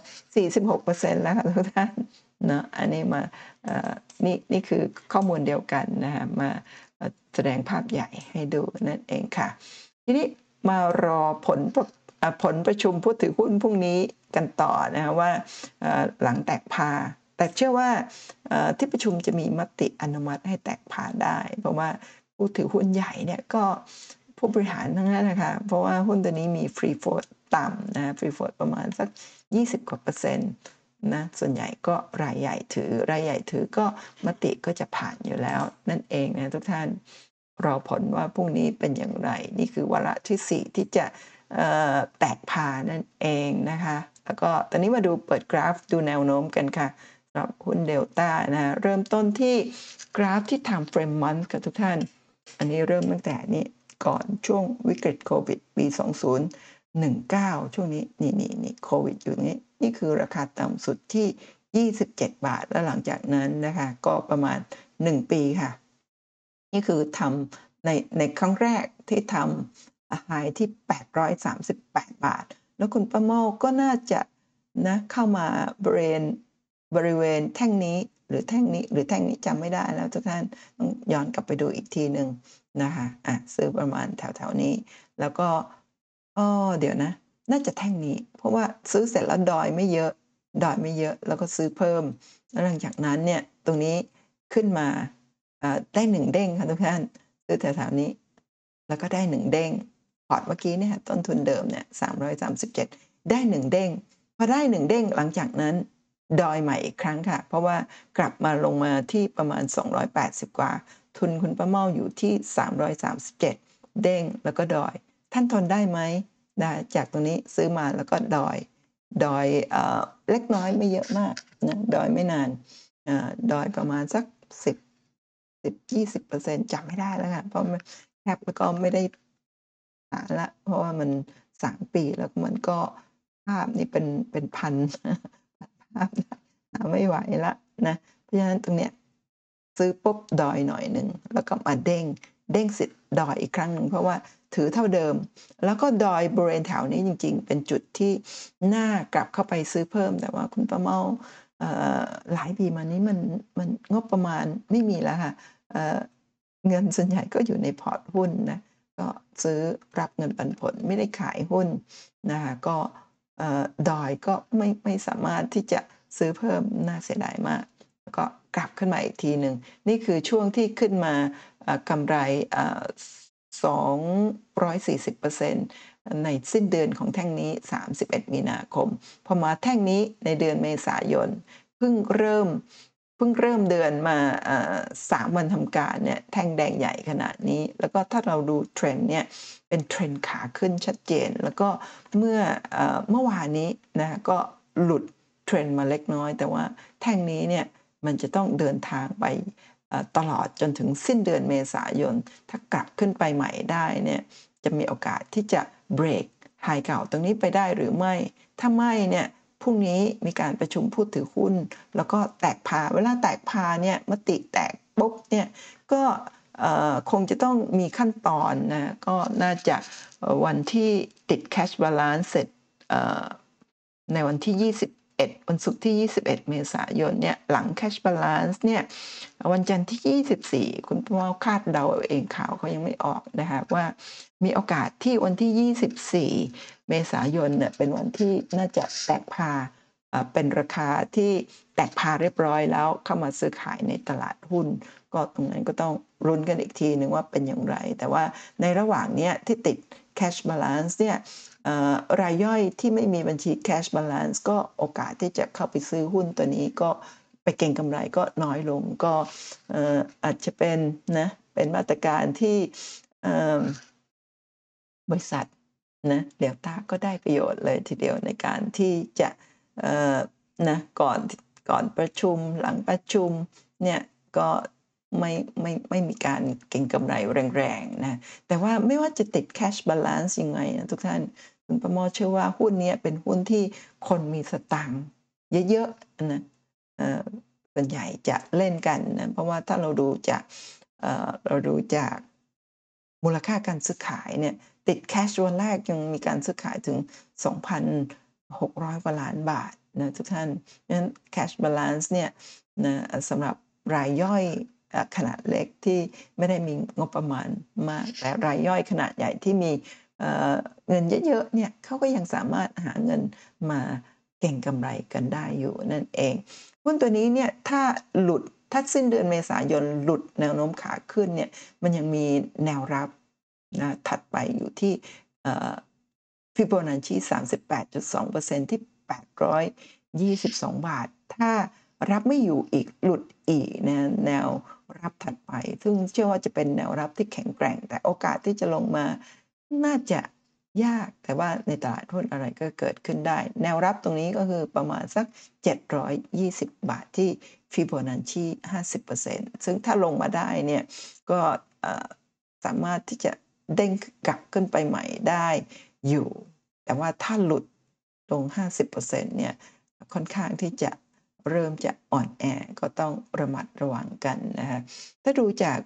46%แล้วค่ะทุกท่าน นาะอันนี้มาอ่อนี่นี่คือข้อมูลเดียวกันนะคะมาแสดงภาพใหญ่ให้ดูนั่นเองค่ะ ทีนี้มารอผลผลประชุมผู้ถือหุ้นพรุ่งนี้กันต่อนะคะว่าหลังแตกพาร์ แต่เชื่อว่าที่ประชุมจะมีมติอนุมัติให้แตกพาร์ได้ เพราะว่าผู้ถือหุ้นใหญ่เนี่ยก็ผู้บริหารทั้งนั้นนะคะ เพราะว่าหุ้นตัวนี้มี free float ต่ำนะ free float ประมาณสัก 20 กว่าเปอร์เซ็นต์ นะส่วนใหญ่ก็รายใหญ่ถือ รายใหญ่ถือก็มติก็จะผ่านอยู่แล้ว นั่นเองนะทุกท่านรอผลว่าพรุ่งนี้เป็นอย่างไร นี่คือวาระที่ 4 ที่จะเอ่อแตกพานั่นเองนะคะ แล้วก็ตอนนี้มาดูเปิดกราฟดูแนวโน้มกันค่ะสำหรับหุ้นเดลต้านะเริ่มต้นที่กราฟที่ทำเฟรมมันกับทุกท่าน อันนี้เริ่มตั้งแต่นี้ก่อนช่วงวิกฤตโควิดปี 2019 ช่วงนี้นี่นี่นี่โควิดอยู่นี้ นี่คือราคาต่ำสุดที่ 27 บาท แล้วหลังจากนั้นนะคะก็ประมาณ 1 ปีค่ะ นี่คือทำในในครั้งแรกที่ทำไฮที่ 838 บาท แล้วคุณป้าเมาก็น่าจะนะเข้ามาบริเวณบริเวณแท่งนี้หรือแท่งนี้หรือแท่งนี้จำไม่ได้แล้วทุกท่านต้องย้อนกลับไปดูอีกทีหนึ่งนะคะอะซื้อประมาณแถวๆนี้ แล้วก็อ้อเดี๋ยวนะ น่าจะแท่งนี้ เพราะว่าซื้อเสร็จแล้วดอยไม่เยอะ ดอยไม่เยอะ แล้วก็ซื้อเพิ่มแล้วหลังจากนั้นเนี่ยตรงนี้ขึ้นมาได้หนึ่งเด้งค่ะทุกท่านซื้อแถวๆนี้ แล้วก็ได้หนึ่งเด้งพอร์ตเมื่อกี้เนี่ยต้นทุนเดิมเนี่ยสามร้อยสามสิบเจ็ดได้หนึ่งเด้งพอได้หนึ่งเด้งหลังจากนั้นดอยใหม่อีกครั้งค่ะ เพราะว่ากลับมาลงมาที่ประมาณ 280 กว่า ทุนคุณป้าเมาอยู่ที่ 337 เด้งแล้วก็ดอย ท่านทนได้ไหม ได้จากตรงนี้ซื้อมาแล้วก็ดอยดอยเล็กน้อยไม่เยอะมากนะดอยไม่นานดอยประมาณสัก10 10 20เปอร์เซ็นจำไม่ได้แล้วค่ะเพราะมันแคปแล้วก็ไม่ได้หาละ เพราะว่ามัน3ปีแล้วมันก็ภาพนี่เป็นเป็นพันภาพหาไม่ไหวละนะเพราะฉะนั้นตรงเนี้ยซื้อปุ๊บดอยหน่อยหนึ่งแล้วก็มาเด้งเด้งเสร็จดอยอีกครั้งหนึ่งเพราะว่า ถือเท่าเดิม แล้วก็ดอยบริเวณแถวนี้จริง ๆ เป็นจุดที่น่ากลับเข้าไปซื้อเพิ่ม แต่ว่าคุณป้าเมาหลายปีมานี้มันมันงบประมาณไม่มีแล้วค่ะเเงินส่วนใหญ่ก็อยู่ในพอร์ตหุ้นนะก็ซื้อรับเงินปันผลไม่ได้ขายหุ้นนะคะก็ดอยก็ไม่ไม่สามารถที่จะซื้อเพิ่มน่าเสียดายมากก็กลับขึ้นมาอีกทีหนึ่งนี่คือช่วงที่ขึ้นมากำไร 240%ในสิ้นเดือนของแท่งนี้ 31 มีนาคม พอมาแท่งนี้ในเดือนเมษายนเพิ่งเริ่มเพิ่งเริ่มเดือนมาสามวันทำการเนี่ยแท่งแดงใหญ่ขนาดนี้ แล้วก็ถ้าเราดูเทรนด์เนี่ยเป็นเทรนด์ขาขึ้นชัดเจน แล้วก็เมื่อเมื่อวานนี้นะก็หลุดเทรนด์มาเล็กน้อย แต่ว่าแท่งนี้เนี่ยมันจะต้องเดินทางไป ตลอดจนถึงสิ้นเดือนเมษายน ถ้ากลับขึ้นไปใหม่ได้เนี่ยจะมีโอกาสที่จะเบรกไฮเก่าตรงนี้ไปได้หรือไม่ ถ้าไม่เนี่ยพรุ่งนี้มีการประชุมพูดถือหุ้น แล้วก็แตกพา เวลาแตกพาเนี่ยมติแตกปุ๊บเนี่ยก็คงจะต้องมีขั้นตอนนะก็น่าจะวันที่ติด cash balance เสร็จในวันที่ 21 วันศุกร์ที่ 21 เมษายนเนี่ยหลัง cash balance เนี่ย วันจันทร์ที่ 24 คุณพ่อคาดเดาเองข่าวเขายังไม่ออกนะคะว่ามีโอกาสที่วันที่ 24 เมษายนเนี่ยเป็นวันที่น่าจะแตกพาเป็นราคาที่แตกพาเรียบร้อยแล้วเข้ามาซื้อขายในตลาดหุ้น ก็ตรงนั้นก็ต้องรุนกันอีกทีหนึ่งว่าเป็นอย่างไร แต่ว่าในระหว่างนี้ที่ติด cash balance เนี่ยรายย่อยที่ไม่มีบัญชี cash balance ก็โอกาสที่จะเข้าไปซื้อหุ้นตัวนี้ก็ ไปเก่งกำไรก็น้อยลงก็อาจจะเป็นนะเป็นมาตรการที่บริษัทนะเดียวตาก็ได้ประโยชน์เลยทีเดียวในการที่จะนะก่อนก่อนประชุมหลังประชุมเนี่ยก็ไม่ไม่ไม่มีการเก่งกำไรแรงๆนะแต่ว่าไม่ว่าจะติด cash balance ยังไงนะทุกท่านคุณประมอเชื่อว่าหุ้นนี้เป็นหุ้นที่คนมีสตังค์เยอะๆนะ ส่วนใหญ่จะเล่นกันนะเพราะว่าถ้าเราดูจากเราดูจากมูลค่าการซื้อขายเนี่ยติดแคชวันแรกยังมีการซื้อขายถึง 2,600กว่าล้านบาทนะทุกท่านนั้น cash balance เนี่ยนะสำหรับรายย่อยขนาดเล็กที่ไม่ได้มีงบประมาณมาก แต่รายย่อยขนาดใหญ่ที่มีเงินเยอะๆเนี่ยเขาก็ยังสามารถหาเงินมาเก่งกำไรกันได้อยู่นั่นเอง หุ้นตัวนี้เนี่ยถ้าหลุดถ้าสิ้นเดือนเมษายนหลุดแนวโน้มขาขึ้นเนี่ยมันยังมีแนวรับนะถัดไปอยู่ที่ฟิโบนัชชี38.2%ที่ 822 บาท ถ้ารับไม่อยู่อีกหลุดอีกนะแนวรับถัดไป ซึ่งเชื่อว่าจะเป็นแนวรับที่แข็งแกร่ง แต่โอกาสที่จะลงมาน่าจะ ยาก แต่ว่าในตลาดหุ้นอะไรก็เกิดขึ้นได้ แนวรับตรงนี้ก็คือประมาณสัก 720 บาทที่ฟิโบนัชชี50%ซึ่งถ้าลงมาได้เนี่ยก็สามารถที่จะเด้งกลับขึ้นไปใหม่ได้อยู่ แต่ว่าถ้าหลุดลง 50%เนี่ยค่อนข้างที่จะเริ่มจะอ่อนแอก็ต้องระมัดระวังกันนะฮะถ้าดูจาก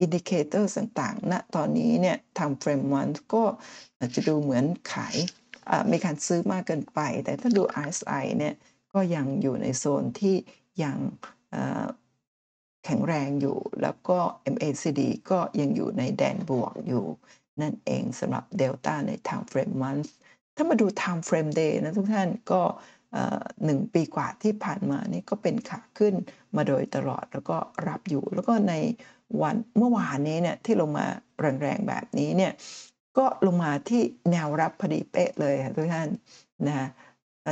indicator ต่างๆณนะตอนนี้เนี่ย time frame วันก็อาจจะดูเหมือนขายมีการซื้อมากเกินไป แต่ถ้าดู RSI เนี่ยก็ยังอยู่ในโซนที่ยังแข็งแรงอยู่ แล้วก็ MACD ก็ยังอยู่ในแดนบวกอยู่ นั่นเองสำหรับเดลต้าใน time frame month ถ้ามาดู time frame day นะทุกท่านก็หนึ่งปีกว่าที่ผ่านมานี่ก็เป็นขาขึ้นมาโดยตลอดแล้วก็รับอยู่ แล้วก็ใน วันเมื่อวานนี้เนี่ยที่ลงมาแรงๆแบบนี้เนี่ยก็ลงมาที่แนวรับพอดีเป๊ะเลยค่ะทุกท่านนะ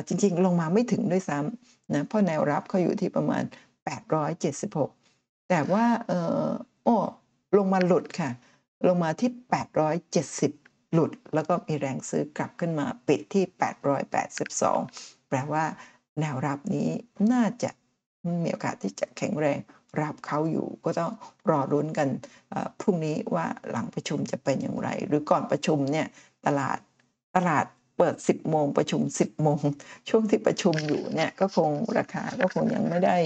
จริงๆ ลงมาไม่ถึงด้วยซ้ำนะเพราะแนวรับเขาอยู่ที่ประมาณ 876 แต่ว่าเออโอ้ลงมาหลุดค่ะ ลงมาที่ 870 หลุด แล้วก็มีแรงซื้อกลับขึ้นมาปิดที่ 882 แปลว่าแนวรับนี้น่าจะมีโอกาสที่จะแข็งแรง รับเขาอยู่ ก็ต้องรอรุ้นกันพรุ่งนี้ว่าหลังประชุมจะเป็นอย่างไร หรือก่อนประชุมเนี่ยตลาดตลาดเปิด 10 โมงประชุม 10 โมง ช่วงที่ประชุมอยู่เนี่ยก็คงราคาก็คงยังไม่ได้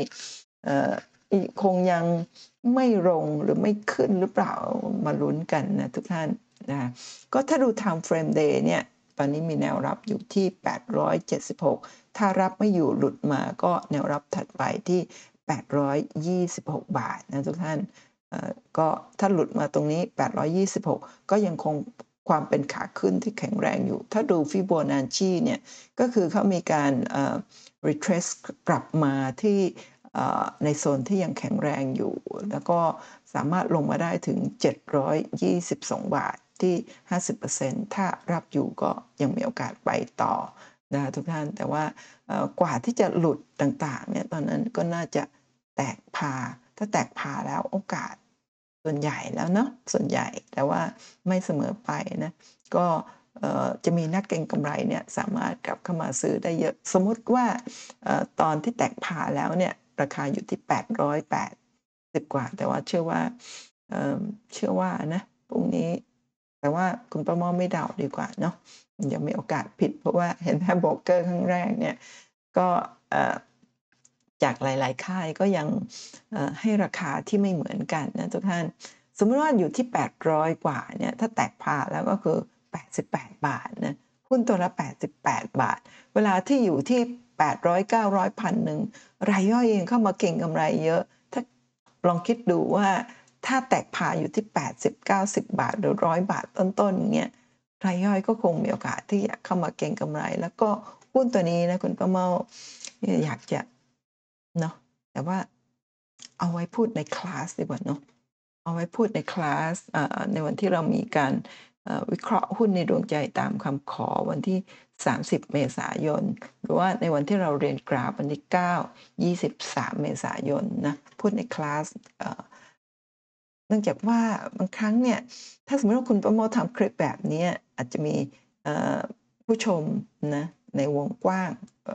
คงยังไม่ลงหรือไม่ขึ้นหรือเปล่ามาลุ้นกันนะทุกท่านนะก็ถ้าดู time frame day เนี่ยตอนนี้มีแนวรับอยู่ที่ 876 ถ้ารับไม่อยู่หลุดมาก็แนวรับถัดไปที่ 826 บาทนะทุกท่านก็ถ้าหลุดมาตรงนี้ 826 ก็ยังคงความเป็นขาขึ้นที่แข็งแรงอยู่ ถ้าดูฟิโบนัชชีเนี่ย ก็คือเขามีการ retrace กลับมาที่ในโซนที่ยังแข็งแรงอยู่ แล้วก็สามารถลงมาได้ถึง 722 บาทที่ 50%ถ้ารับอยู่ก็ยังมีโอกาสไปต่อ นะคะทุกท่านแต่ว่ากว่าที่จะหลุดต่างๆเนี่ยตอนนั้นก็น่าจะแตกพาถ้าแตกพาแล้วโอกาสส่วนใหญ่แล้วเนาะส่วนใหญ่แต่ว่าไม่เสมอไปนะก็จะมีนักเก็งกำไรเนี่ยสามารถกลับเข้ามาซื้อได้เยอะสมมติว่าตอนที่แตกพาแล้วเนี่ยราคาอยู่ที่ 880 กว่า แต่ว่าเชื่อว่าเชื่อว่านะพรุ่งนี้แต่ว่าคุณป้าม่อไม่เดาดีกว่าเนาะ ยังมีโอกาสผิด เพราะว่าเห็นแค่โบกเกอร์ครั้งแรกเนี่ยก็จากหลาย ๆ ค่ายก็ยังให้ราคาที่ไม่เหมือนกันนะทุกท่าน สมมติว่าอยู่ที่ 800 กว่าเนี่ยถ้าแตกพาแล้วก็คือ 88 บาทนะหุ้นตัวละ 88 บาท เวลาที่อยู่ที่ 800 900พันหนึ่งรายย่อยเองเข้ามาเก่งกำไรเยอะ ถ้าลองคิดดูว่าถ้าแตกพาอยู่ที่ 80 90 บาท หรือ 100 บาทต้นๆเงี้ย รายย่อยก็คงมีโอกาสที่จะเข้ามาเก่งกำไร แล้วก็หุ้นตัวนี้นะคุณป้าเมาอยากจะเนาะแต่ว่าเอาไว้พูดในคลาสดีกว่าเนาะเอาไว้พูดในคลาสในวันที่เรามีการวิเคราะห์หุ้นในดวงใจตามคำขอวันที่ 30 เมษายน หรือว่าในวันที่เราเรียนกราฟวันที่ 9 23 เมษายนนะพูดในคลาส เนื่องจากว่าบางครั้งเนี่ยถ้าสมมติว่าคุณประโมททำคลิปแบบนี้อาจจะมีผู้ชมนะในวงกว้าง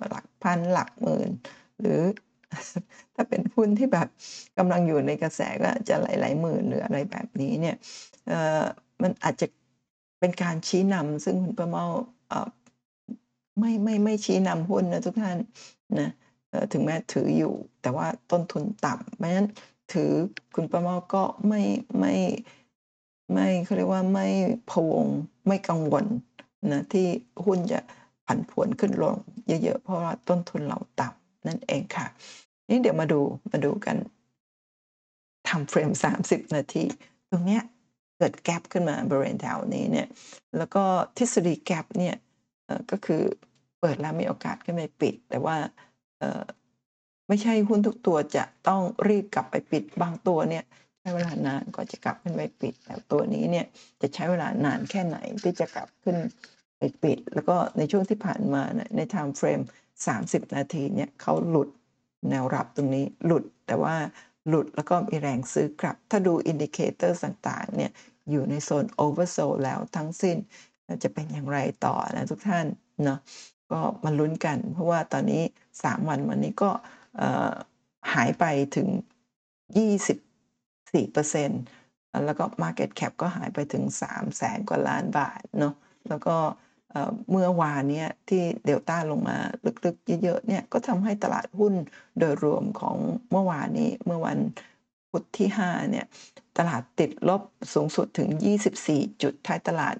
หลักพันหลักหมื่น หรือถ้าเป็นหุ้นที่แบบกำลังอยู่ในกระแสก็จะหลายๆหมื่นหรืออะไรแบบนี้เนี่ยมันอาจจะเป็นการชี้นำซึ่งคุณป้าเมาไม่ไม่ไม่ชี้นำหุ้นนะทุกท่านนะถึงแม้ถืออยู่แต่ว่าต้นทุนต่ำเพราะฉะนั้น ถือคุณป้ามาก็ไม่ไม่ไม่เขาเรียกว่าไม่พวงไม่กังวลนะที่หุ้นจะผันผวนขึ้นลงเยอะๆ เพราะว่าต้นทุนเราต่ำนั่นเองค่ะ นี่เดี๋ยวมาดูมาดูกันทำเฟรม 30 นาที ตรงเนี้ยเกิดแกปขึ้นมาบริเวณแถวนี้เนี่ยแล้วก็ทฤษฎีแกปเนี่ยก็คือเปิดแล้วมีโอกาสขึ้นไปปิด แต่ว่า ไม่ใช่หุ้นทุกตัวจะต้องรีบกลับไปปิดบางตัวเนี่ยใช้เวลานานกว่าจะกลับขึ้นไปปิดแต่ตัวนี้เนี่ยจะใช้เวลานานแค่ไหนที่จะกลับขึ้นไปปิด แล้วก็ในช่วงที่ผ่านมาเนี่ยในไทม์เฟรม30 นาทีเนี่ยเขาหลุดแนวรับตรงนี้หลุดแต่ว่าหลุดแล้วก็มีแรงซื้อกลับ ถ้าดู indicator ต่างๆเนี่ยอยู่ในโซน oversold แล้วทั้งสิ้นจะเป็นอย่างไรต่อนะทุกท่านเนาะก็มาลุ้นกัน เพราะว่าตอนนี้ 3 วันวันนี้ก็ หายไปถึง 24%แล้วก็ Market Cap ก็หายไปถึง3แสนกว่าล้านบาทเนาะแล้วก็เมื่อวานเนี้ยที่เดลต้าลงมาลึกๆ เยอะๆเนี่ยก็ทำให้ตลาดหุ้นโดยรวมของเมื่อวานนี้เมื่อวันพุธที่5เนี่ยตลาดติดลบสูงสุดถึง 24 จุดท้ายตลาด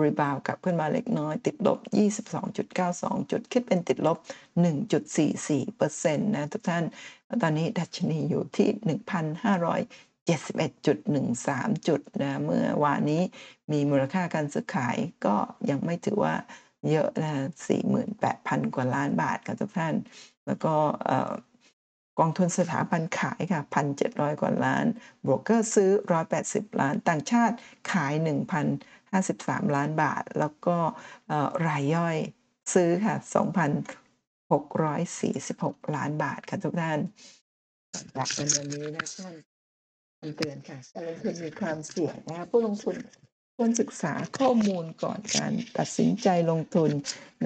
รีบาวกลับขึ้นมาเล็กน้อย ติดลบ 22.92 จุด คิดเป็นติดลบ 1.44%นะทุกท่าน ตอนนี้ดัชนีอยู่ที่ 1,571.13 จุดนะเมื่อวานนี้มีมูลค่าการซื้อขายก็ยังไม่ถือว่าเยอะนะ48,000 กว่าล้านบาทค่ะทุกท่าน แล้วก็กองทุนสถาบันขายค่ะ 1,700 กว่าล้าน โบรกเกอร์ซื้อ 180 ล้าน ต่างชาติขาย 53 ล้านบาท แล้วก็รายย่อยซื้อค่ะ 2,646 ล้านบาทค่ะทุกท่านหลักกันวันนี้นะท่านเตือนค่ะการลงทุนมีความเสี่ยงนะคะผู้ลงทุนควรศึกษาข้อมูลก่อนการตัดสินใจลงทุน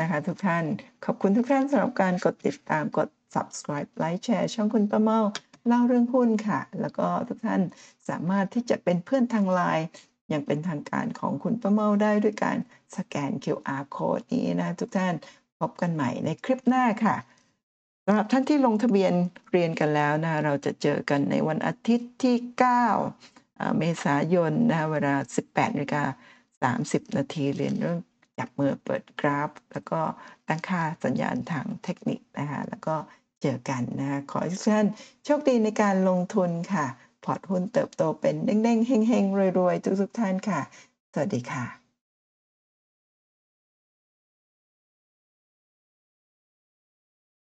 นะคะทุกท่าน ขอบคุณทุกท่านสำหรับการกดติดตามกด subscribe ไลค์แชร์ช่องคุณป้าเมาเล่าเรื่องหุ้นค่ะ แล้วก็ทุกท่านสามารถที่จะเป็นเพื่อนทางไลน์ อย่างเป็นทางการของคุณป้าเมาได้ด้วยการสแกน QR code นี้นะทุกท่านพบกันใหม่ในคลิปหน้าค่ะสำหรับท่านที่ลงทะเบียนเรียนกันแล้วนะเราจะเจอกันในวันอาทิตย์ที่ 9 เมษายนนะเวลา 18นาฬิกา30 นาทีเรียนเรื่องจับมือเปิดกราฟ แล้วก็ตั้งค่าสัญญาณทางเทคนิคนะคะแล้วก็เจอกันนะคะขอให้ทุกท่านโชคดีในการลงทุนค่ะ พอร์ตหุ้นเติบโตเป็นเด้งๆเฮงๆรวยๆทุกๆท่านค่ะ สวัสดีค่ะ